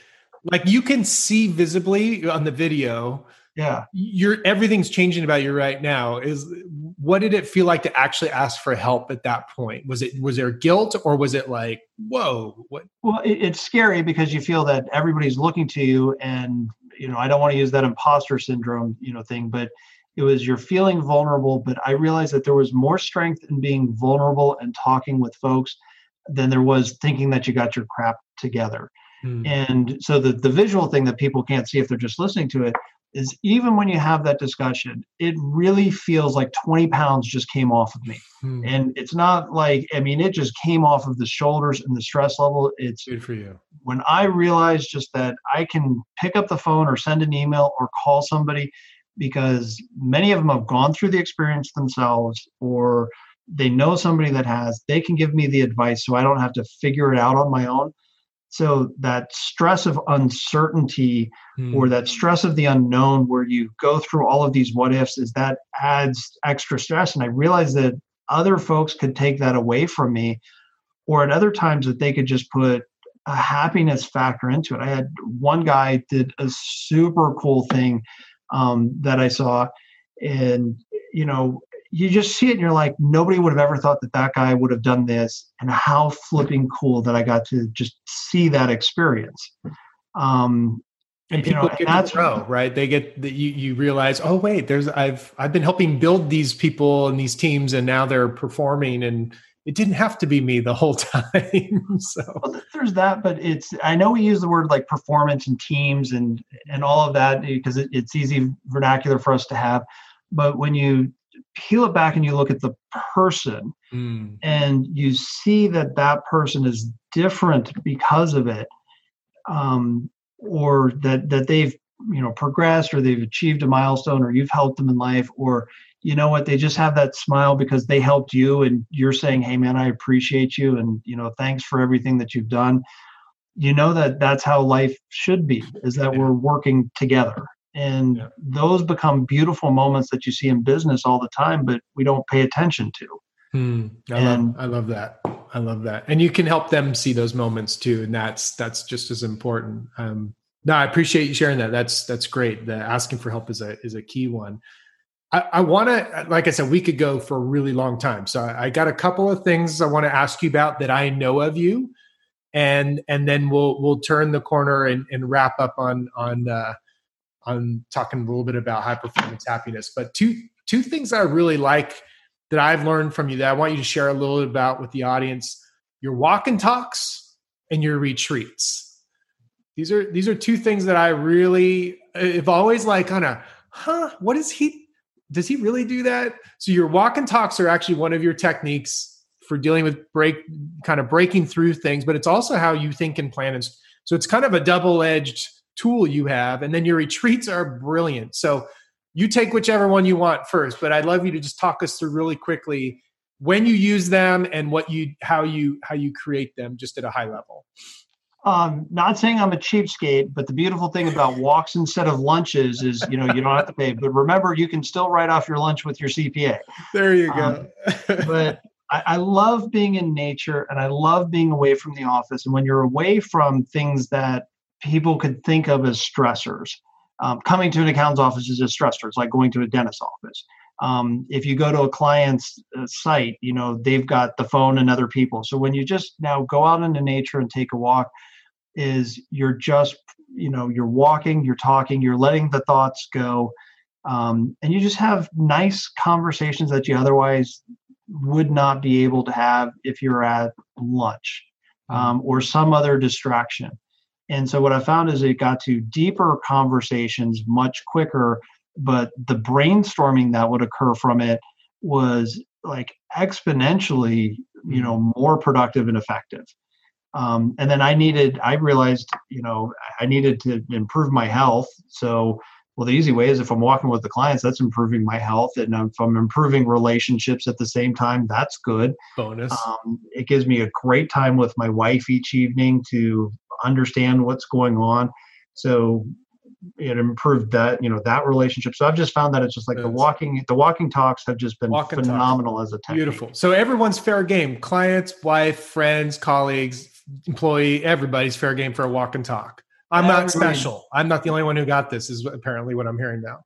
like you can see visibly on the video. Yeah. You're everything's changing about you right now. Is what did it feel like to actually ask for help at that point? Was it was there guilt or was it like whoa what? Well it, it's scary because you feel that everybody's looking to you and you know i don't want to use that imposter syndrome you know thing but it was you're feeling vulnerable but i realized that there was more strength in being vulnerable and talking with folks than there was thinking that you got your crap together. Mm. And so the, the visual thing that people can't see if they're just listening to it is even when you have that discussion, it really feels like 20 pounds just came off of me. Mm. And it's not like, I mean, it just came off of the shoulders and the stress level. It's good for you. When I realized just that I can pick up the phone or send an email or call somebody because many of them have gone through the experience themselves or they know somebody that has they can give me the advice so i don't have to figure it out on my own. So that stress of uncertainty mm. or that stress of the unknown where you go through all of these what ifs is that adds extra stress. And i realized that other folks could take that away from me or at other times that they could just put a happiness factor into it. I had one guy did a super cool thing um, that i saw and you know you just see it and you're like, nobody would have ever thought that that guy would have done this. And how flipping cool that I got to just see that experience. Um, and people you know, get and to grow, right? They get that you, you realize, oh wait, there's I've I've been helping build these people and these teams, and now they're performing, and it didn't have to be me the whole time. so well, there's that, but it's I know we use the word like performance and teams and and all of that because it, it's easy vernacular for us to have. But when you peel it back and you look at the person mm. and you see that that person is different because of it um, or that that they've you know progressed or they've achieved a milestone or you've helped them in life or you know what they just have that smile because they helped you and you're saying hey man i appreciate you and you know thanks for everything that you've done. You know that that's how life should be is that we're working together and yeah. those become beautiful moments that you see in business all the time but we don't pay attention to. Hmm. I, and, love, I love that. I love that. And you can help them see those moments too and that's that's just as important. Um no i appreciate you sharing that. That's that's great. The asking for help is a is a key one. I, I want to like i said we could go for a really long time. So I, I got a couple of things i want to ask you about that i know of you and and then we'll we'll turn the corner and, and wrap up on on uh on talking a little bit about high performance happiness. But two two things I really like that I've learned from you that I want you to share a little bit about with the audience: your walk and talks and your retreats. These are these are two things that I really have always like kind of, huh? What is he? Does he really do that? So your walk and talks are actually one of your techniques for dealing with break kind of breaking through things, but it's also how you think and plan. And so it's kind of a double edged tool you have. And then your retreats are brilliant. So you take whichever one you want first, but I'd love you to just talk us through really quickly when you use them and what you how you how you create them just at a high level um, not saying I'm a cheapskate, but the beautiful thing about walks instead of lunches is, you know, you don't have to pay. But remember, you can still write off your lunch with your CPA. There you go. Um, but I, I, love being in nature and I love being away from the office. And when you're away from things that people could think of as stressors, um, coming to an accountant's office is a stressor. It's like going to a dentist's office. Um, if you go to a client's uh, site, you know, they've got the phone and other people. So when you just now go out into nature and take a walk, is you're just you know you're walking you're talking you're letting the thoughts go um, and you just have nice conversations that you otherwise would not be able to have if you're at lunch mm-hmm. um, or some other distraction and so what i found is it got to deeper conversations much quicker but the brainstorming that would occur from it was like exponentially you know mm-hmm. more productive and effective um, and then I needed, I realized, you know, I needed to improve my health. So, well, the easy way is if I'm walking with the clients, that's improving my health. And if I'm improving relationships at the same time, that's good. Bonus. Um, it gives me a great time with my wife each evening to understand what's going on. So it improved that you know that relationship so i've just found that it's just like the walking the walking talks have just been phenomenal talks. as a technique. beautiful so everyone's fair game clients wife friends colleagues employee, everybody's fair game for a walk and talk. I'm not special. I'm not the only one who got this. Is apparently what I'm hearing now.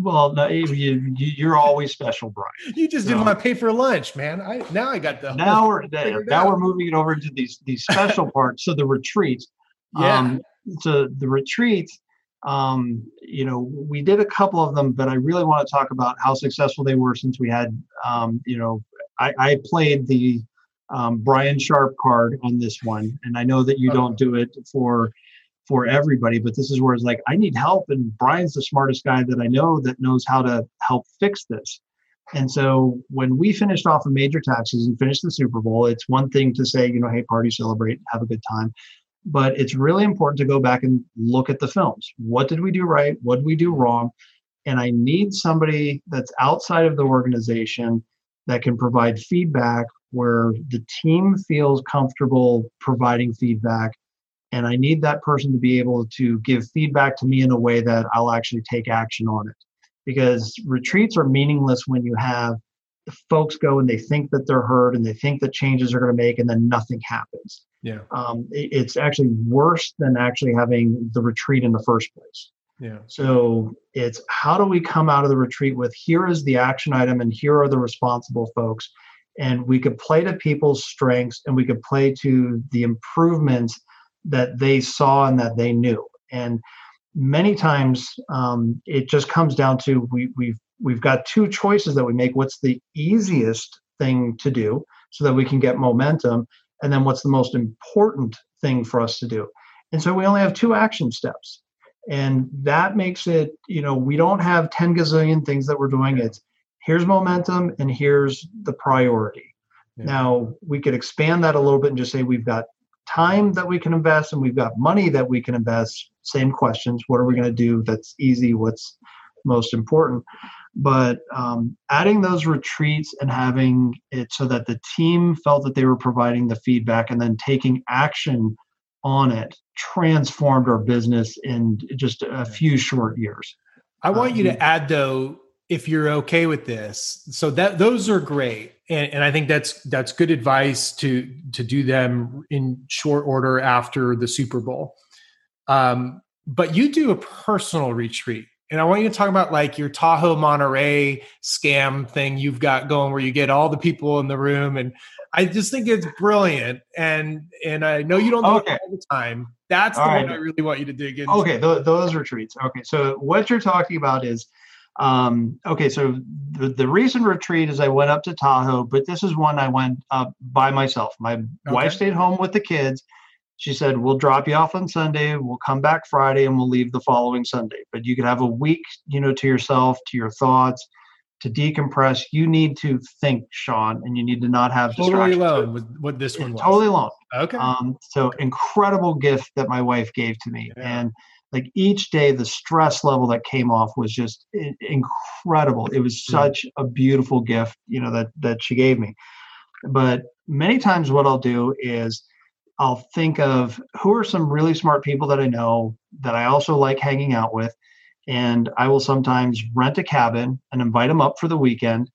Well, no, you, you're always special, Brian. You just didn't want to pay for lunch, man. I now I got the now we're now we're moving it over into these these special parts. So the retreats, yeah. Um, so the retreats, um, you know, we did a couple of them, but I really want to talk about how successful they were since we had, um, you know, I, I played the um, Brian Sharp card on this one, and I know that you don't do it for for everybody, but this is where it's like I need help, and Brian's the smartest guy that I know that knows how to help fix this. And so when we finished off of major taxes and finished the Super Bowl, it's one thing to say, you know, hey, party, celebrate, have a good time. But it's really important to go back and look at the films. What did we do right? What did we do wrong? And I need somebody that's outside of the organization that can provide feedback where the team feels comfortable providing feedback and i need that person to be able to give feedback to me in a way that i'll actually take action on it. Because retreats are meaningless when you have folks go and they think that they're heard and they think that changes are going to make and then nothing happens. Yeah. Um, it, it's actually worse than actually having the retreat in the first place. Yeah. So it's how do we come out of the retreat with here is the action item and here are the responsible folks and we could play to people's strengths and we could play to the improvements that they saw and that they knew. And many times um, it just comes down to we, we've we've got two choices that we make. What's the easiest thing to do so that we can get momentum? And then what's the most important thing for us to do? And so we only have two action steps. And that makes it you know we don't have 10 gazillion things that we're doing. It's here's momentum and here's the priority. Yeah. Now, we could expand that a little bit and just say we've got time that we can invest and we've got money that we can invest. Same questions. What are we going to do that's easy? What's most important? But um, adding those retreats and having it so that the team felt that they were providing the feedback and then taking action on it transformed our business in just a few short years. I want you to um, add, though, if you're okay with this so that those are great and, and, i think that's that's good advice to to do them in short order after the super bowl. Um, but you do a personal retreat and i want you to talk about like your tahoe monterey scam thing you've got going where you get all the people in the room and i just think it's brilliant and and i know you don't do okay. it all the time. That's the all one i really want you to dig into. Okay th- those retreats. Okay so what you're talking about is um, okay, so the, the recent retreat is I went up to Tahoe, but this is one I went up by myself. My okay. wife stayed home with the kids. She said, We'll drop you off on Sunday, we'll come back Friday, and we'll leave the following Sunday. But you could have a week, you know, to yourself, to your thoughts, to decompress. You need to think, Sean, and you need to not have totally alone with what this one was. Totally alone. Okay. Um, so incredible gift that my wife gave to me. Yeah. And like each day the stress level that came off was just incredible it was hmm. such a beautiful gift you know that that she gave me But many times, what I'll do is I'll think of who are some really smart people that I know that I also like hanging out with. And I will sometimes rent a cabin and invite them up for the weekend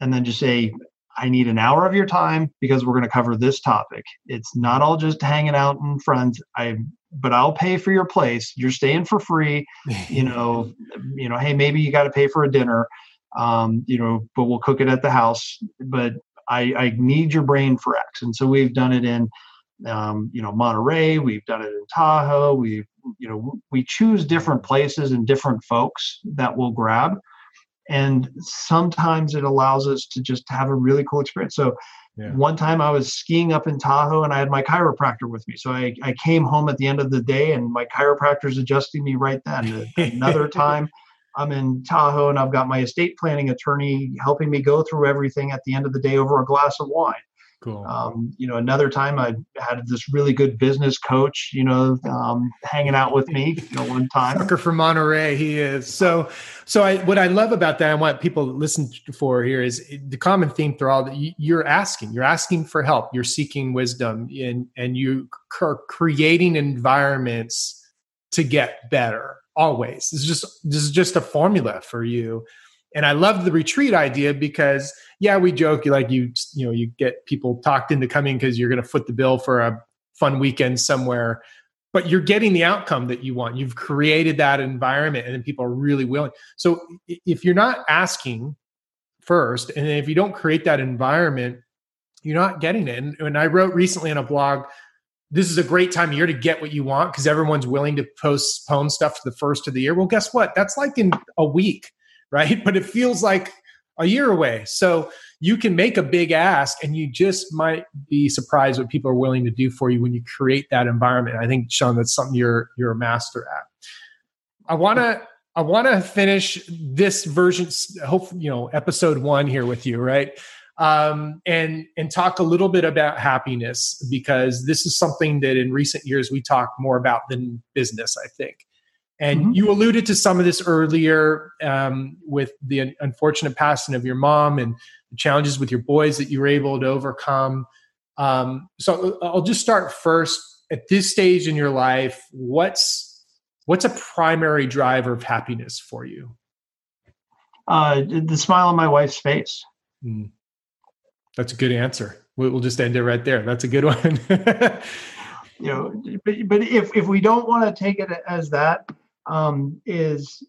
and then just say, I need an hour of your time because we're going to cover this topic. It's not all just hanging out and friends. I but I'll pay for your place. You're staying for free. You know, you know, hey, maybe you got to pay for a dinner. Um, you know, but we'll cook it at the house. But I, I need your brain for X. And so we've done it in um, you know, Monterey, we've done it in Tahoe, we you know, we choose different places and different folks that we'll grab and sometimes it allows us to just have a really cool experience. So yeah. one time i was skiing up in tahoe and i had my chiropractor with me. So I, I came home at the end of the day and my chiropractor's adjusting me right then. Another time i'm in tahoe and i've got my estate planning attorney helping me go through everything at the end of the day over a glass of wine Cool. Um, you know, another time I had this really good business coach, you know, um, hanging out with me. You know, one time. Sucker from Monterey, he is. So, so I what I love about that, I want people to listen for here is the common theme through all that you're asking. You're asking for help. You're seeking wisdom, and and you are creating environments to get better. Always, this is just this is just a formula for you and I love the retreat idea because yeah, we joke like you you know you get people talked into coming because you're going to foot the bill for a fun weekend somewhere, but you're getting the outcome that you want. You've created that environment, and then people are really willing. So if you're not asking first, and if you don't create that environment, you're not getting it. And, and I wrote recently in a blog this is a great time of year to get what you want because everyone's willing to postpone stuff to the first of the year. Well, guess what? That's like in a week right? But it feels like a year away. So you can make a big ask and you just might be surprised what people are willing to do for you when you create that environment. I think Sean, that's something you're you're a master at. I want to I want to finish this version, hope you know, episode one here with you, right? Um, and and talk a little bit about happiness because this is something that in recent years we talk more about than business. I think, and mm-hmm. you alluded to some of this earlier um, with the unfortunate passing of your mom and the challenges with your boys that you were able to overcome. Um, so I'll just start first. At this stage in your life, what's what's a primary driver of happiness for you? Uh, the smile on my wife's face. Mm. That's a good answer. We'll just end it right there. That's a good one. you know, but, but if if we don't want to take it as that, um, is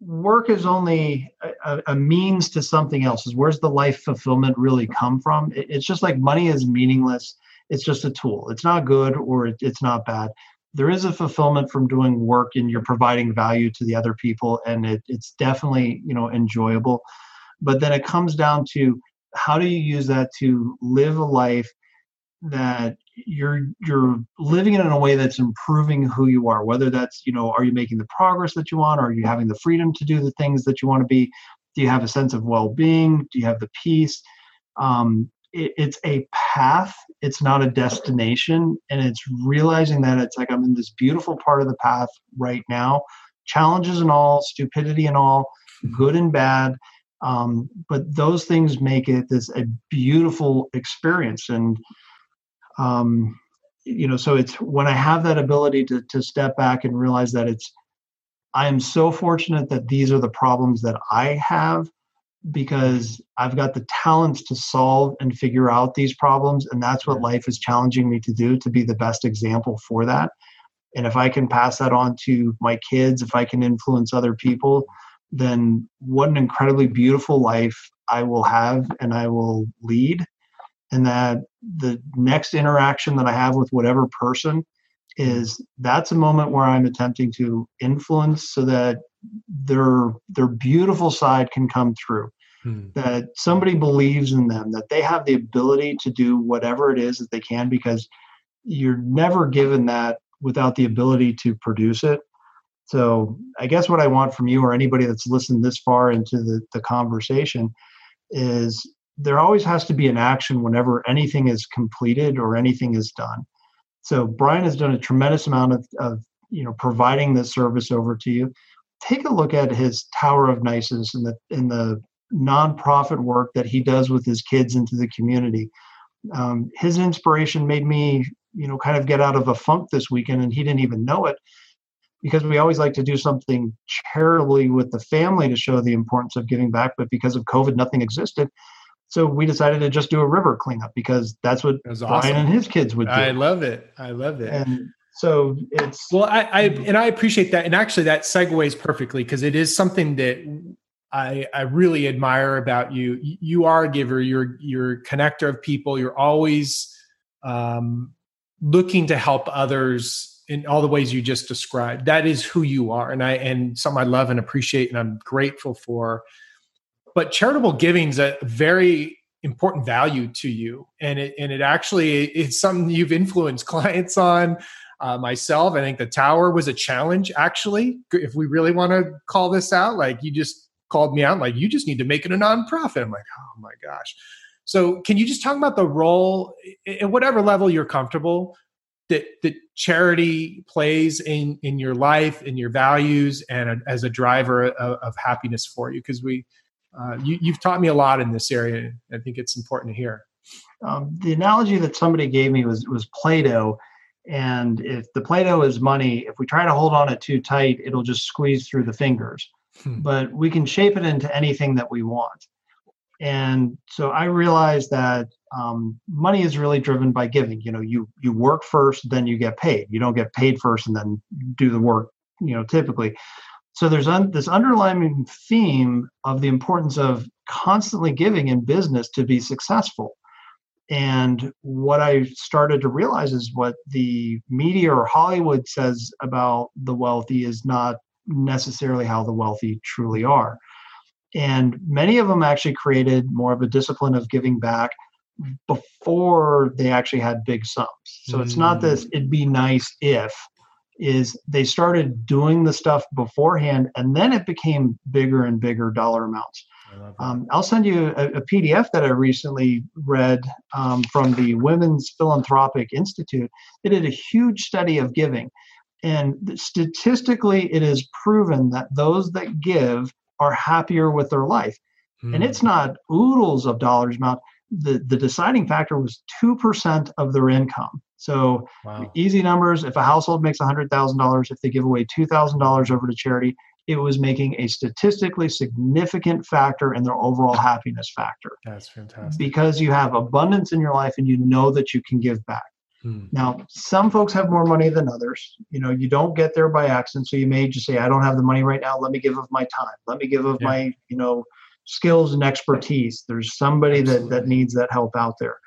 work is only a, a, means to something else is where's the life fulfillment really come from? It, it's just like money is meaningless. It's just a tool. It's not good or it, it's not bad. There is a fulfillment from doing work and you're providing value to the other people and it, it's definitely you know enjoyable. But then it comes down to how do you use that to live a life that you're you're living it in a way that's improving who you are whether that's you know are you making the progress that you want? Are you having the freedom to do the things that you want to be? Do you have a sense of well-being? Do you have the peace? Um, it, it's a path it's not a destination and it's realizing that it's like i'm in this beautiful part of the path right now. Challenges and all stupidity and all good and bad um, but those things make it this a beautiful experience and um, you know so it's when i have that ability to, to step back and realize that it's i am so fortunate that these are the problems that i have because i've got the talents to solve and figure out these problems and that's what life is challenging me to do to be the best example for that. And if i can pass that on to my kids if i can influence other people then what an incredibly beautiful life i will have and i will lead and that the next interaction that I have with whatever person is that's a moment where I'm attempting to influence so that their their beautiful side can come through. Hmm. That somebody believes in them, that they have the ability to do whatever it is that they can because you're never given that without the ability to produce it. So I guess what I want from you or anybody that's listened this far into the, the conversation is there always has to be an action whenever anything is completed or anything is done. So Brian has done a tremendous amount of, of you know providing this service over to you. Take a look at his Tower of Niceness and the in the nonprofit work that he does with his kids into the community. Um, his inspiration made me, you know, kind of get out of a funk this weekend, and he didn't even know it because we always like to do something charitably with the family to show the importance of giving back. But because of COVID, nothing existed. So we decided to just do a river cleanup because that's what That Brian awesome. and his kids would do. I love it. I love it. and so it's Well, I, I and I appreciate that, and actually that segues perfectly because it is something that I I really admire about you. You are a giver. You're you're a connector of people. You're always um, looking to help others in all the ways you just described. That is who you are, and I and something I love and appreciate, and I'm grateful for. But charitable giving is a very important value to you, and it and it actually it's something you've influenced clients on uh, myself. I think the tower was a challenge, actually. If we really want to call this out, like you just called me out, like you just need to make it a nonprofit. I'm like, oh my gosh. So, can you just talk about the role at whatever level you're comfortable that that charity plays in in your life, in your values, and a, as a driver of, of happiness for you? Because we, uh, you, you've taught me a lot in this area. I think it's important to hear. um, the analogy that somebody gave me was was Play-Doh, and if the Play-Doh is money, if we try to hold on it too tight, it'll just squeeze through the fingers. Hmm. But we can shape it into anything that we want. And so I realized that um, money is really driven by giving. You know, you you work first, then you get paid. You don't get paid first and then do the work. You know, typically. So there's un- this underlying theme of the importance of constantly giving in business to be successful. And what I started to realize is what the media or Hollywood says about the wealthy is not necessarily how the wealthy truly are. And many of them actually created more of a discipline of giving back before they actually had big sums. So it's not this, mm. it'd be nice if, is they started doing the stuff beforehand and then it became bigger and bigger dollar amounts. Um, I'll send you a, a, PDF that I recently read um, from the Women's Philanthropy Institute. They did a huge study of giving. And statistically, it is proven that those that give are happier with their life. Hmm. And it's not oodles of dollars amount. The, the deciding factor was 2% of their income. So wow. easy numbers. If a household makes $100,000, if they give away $2,000 over to charity, it was making a statistically significant factor in their overall happiness factor. That's fantastic. Because you have abundance in your life and you know that you can give back. Hmm. Now, some folks have more money than others. You know, you don't get there by accident. So you may just say, I don't have the money right now. Let me give of my time. Let me give of Yeah. my, you know, skills and expertise. There's somebody that, that needs that help out there.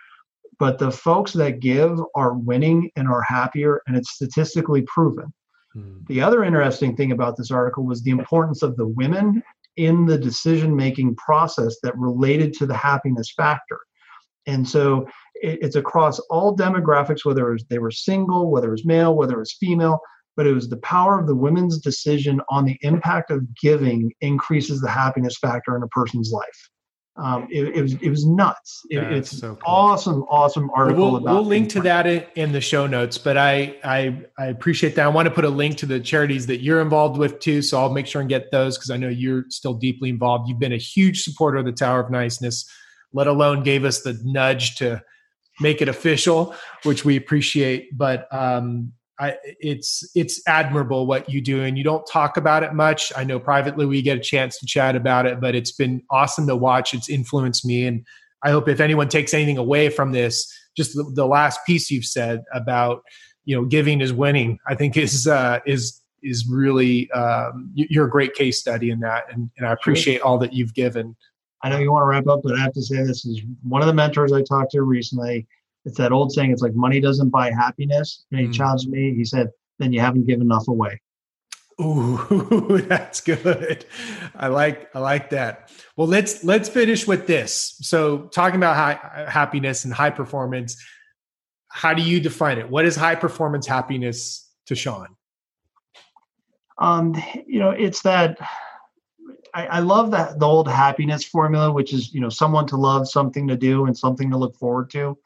But the folks that give are winning and are happier, and it's statistically proven. Hmm. The other interesting thing about this article was the importance of the women in the decision making process that related to the happiness factor. And so it, it's across all demographics, whether it was, they were single, whether it was male, whether it was female, but it was the power of the women's decision on the impact of giving increases the happiness factor in a person's life. Um, it, it was it was nuts. It, it's so cool. awesome, awesome article we'll, about. we'll link to that in, in the show notes but I, I i appreciate that i want to put a link to the charities that you're involved with too so i'll make sure and get those because i know you're still deeply involved you've been a huge supporter of the tower of niceness let alone gave us the nudge to make it official which we appreciate but um I, it's it's admirable what you do and you don't talk about it much i know privately we get a chance to chat about it but it's been awesome to watch it's influenced me and I hope if anyone takes anything away from this, just the, the last piece you've said about you know giving is winning, I think is uh, is is really um, you- you're a great case study in that, and, and I appreciate all that you've given. I know you want to wrap up, but I have to say this is one of the mentors I talked to recently. It's that old saying, it's like money doesn't buy happiness. And he Mm. challenged me. He said, then you haven't given enough away. Ooh, that's good. I like I like that. Well, let's let's finish with this. So, talking about high, happiness and high performance, how do you define it? What is high performance happiness to Sean? Um, you know, it's that I, I love that the old happiness formula, which is, you know, someone to love, something to do, and something to look forward to.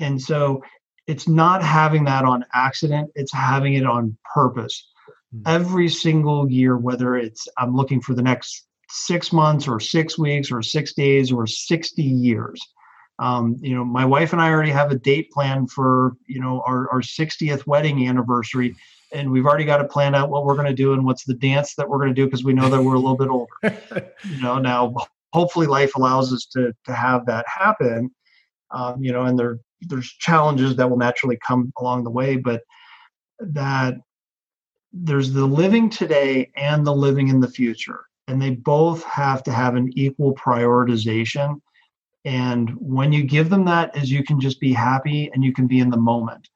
And so it's not having that on accident, it's having it on purpose. Hmm. Every single year, whether it's I'm looking for the next six months or six weeks or six days or 60 years, Um, you know, my wife and I already have a date planned for you know our, our 60th wedding anniversary, and we've already got to plan out what we're going to do and what's the dance that we're going to do because we know that we're a little bit older. you know, now hopefully life allows us to to have that happen. Um, you know, and there there's challenges that will naturally come along the way, but that there's the living today and the living in the future and they both have to have an equal prioritization. And when you give them that is you can just be happy and you can be in the moment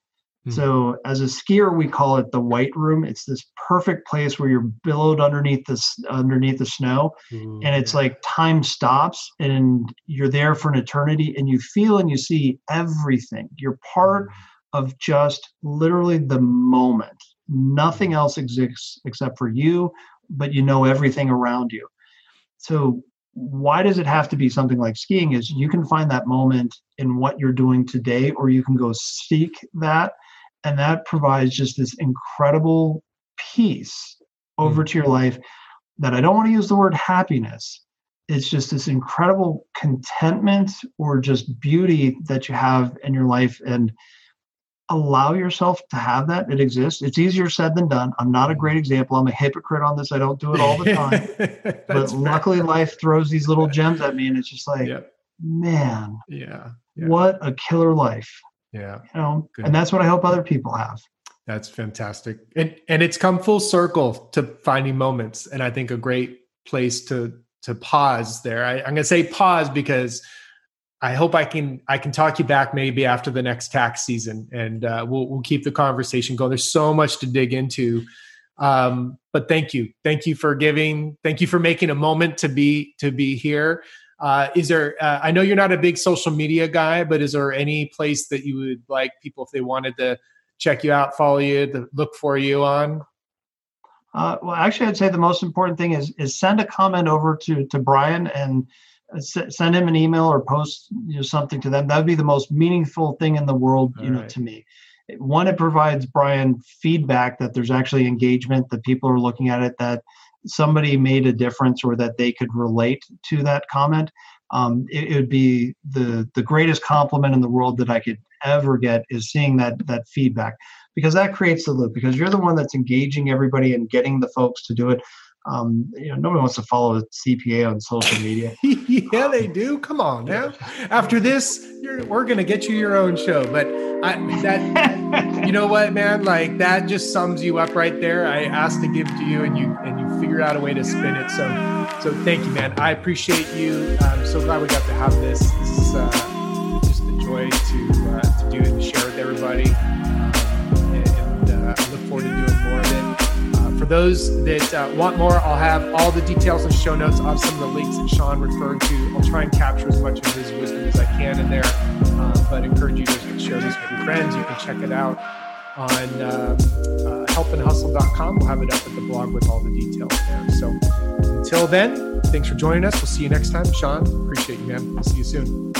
mm-hmm. so as a skier we call it the white room it's this perfect place where you're billowed underneath this underneath the snow mm-hmm. and it's like time stops and you're there for an eternity and you feel and you see everything you're part mm-hmm. of just literally the moment Nothing else exists except for you, but you know everything around you. So why does it have to be something like skiing is you can find that moment in what you're doing today or you can go seek that and that provides just this incredible peace over mm-hmm. to your life that I don't want to use the word happiness. It's just this incredible contentment or just beauty that you have in your life. And allow yourself to have that. It exists. It's easier said than done. I'm not a great example. I'm a hypocrite on this. I don't do it all the time. but luckily, life throws these little gems at me, and it's just like, yep. man, yeah, yeah, what a killer life. Yeah, you know, Good. and that's what I hope other people have. That's fantastic, and and it's come full circle to finding moments, and I think a great place to to pause there. I, I'm going to say pause because I hope I can I can talk you back maybe after the next tax season, and uh, we'll we'll keep the conversation going. There's so much to dig into, um, but thank you, thank you for giving, thank you for making a moment to be to be here. Uh, is there? Uh, I know you're not a big social media guy, but is there any place that you would like people if they wanted to check you out, follow you, to look for you on? Uh, well, actually, I'd say the most important thing is is send a comment over to to Brian and send him an email or post you know, something to them. That would be the most meaningful thing in the world, you All know, right. to me. One, it provides Brian feedback that there's actually engagement, that people are looking at it, that somebody made a difference or that they could relate to that comment. Um, it, it, would be the the greatest compliment in the world that I could ever get is seeing that that feedback because that creates the loop because you're the one that's engaging everybody and getting the folks to do it um, you know, nobody wants to follow a CPA on social media. yeah, they do. Come on now. After this, we're gonna get you your own show. But I, that, you know what, man? Like that just sums you up right there. I asked to give to you, and you and you figure out a way to spin it. So, so thank you, man. I appreciate you. I'm so glad we got to have this. This is uh, just a joy to uh, to do and share with everybody. Those that uh, want more, I'll have all the details and show notes of some of the links that Sean referred to. I'll try and capture as much of his wisdom as I can in there, uh, but encourage you to share this with your friends. You can check it out on uh, uh, helpandhustle.com. We'll have it up at the blog with all the details there. So until then, thanks for joining us. We'll see you next time. Sean, appreciate you, man. I'll see you soon.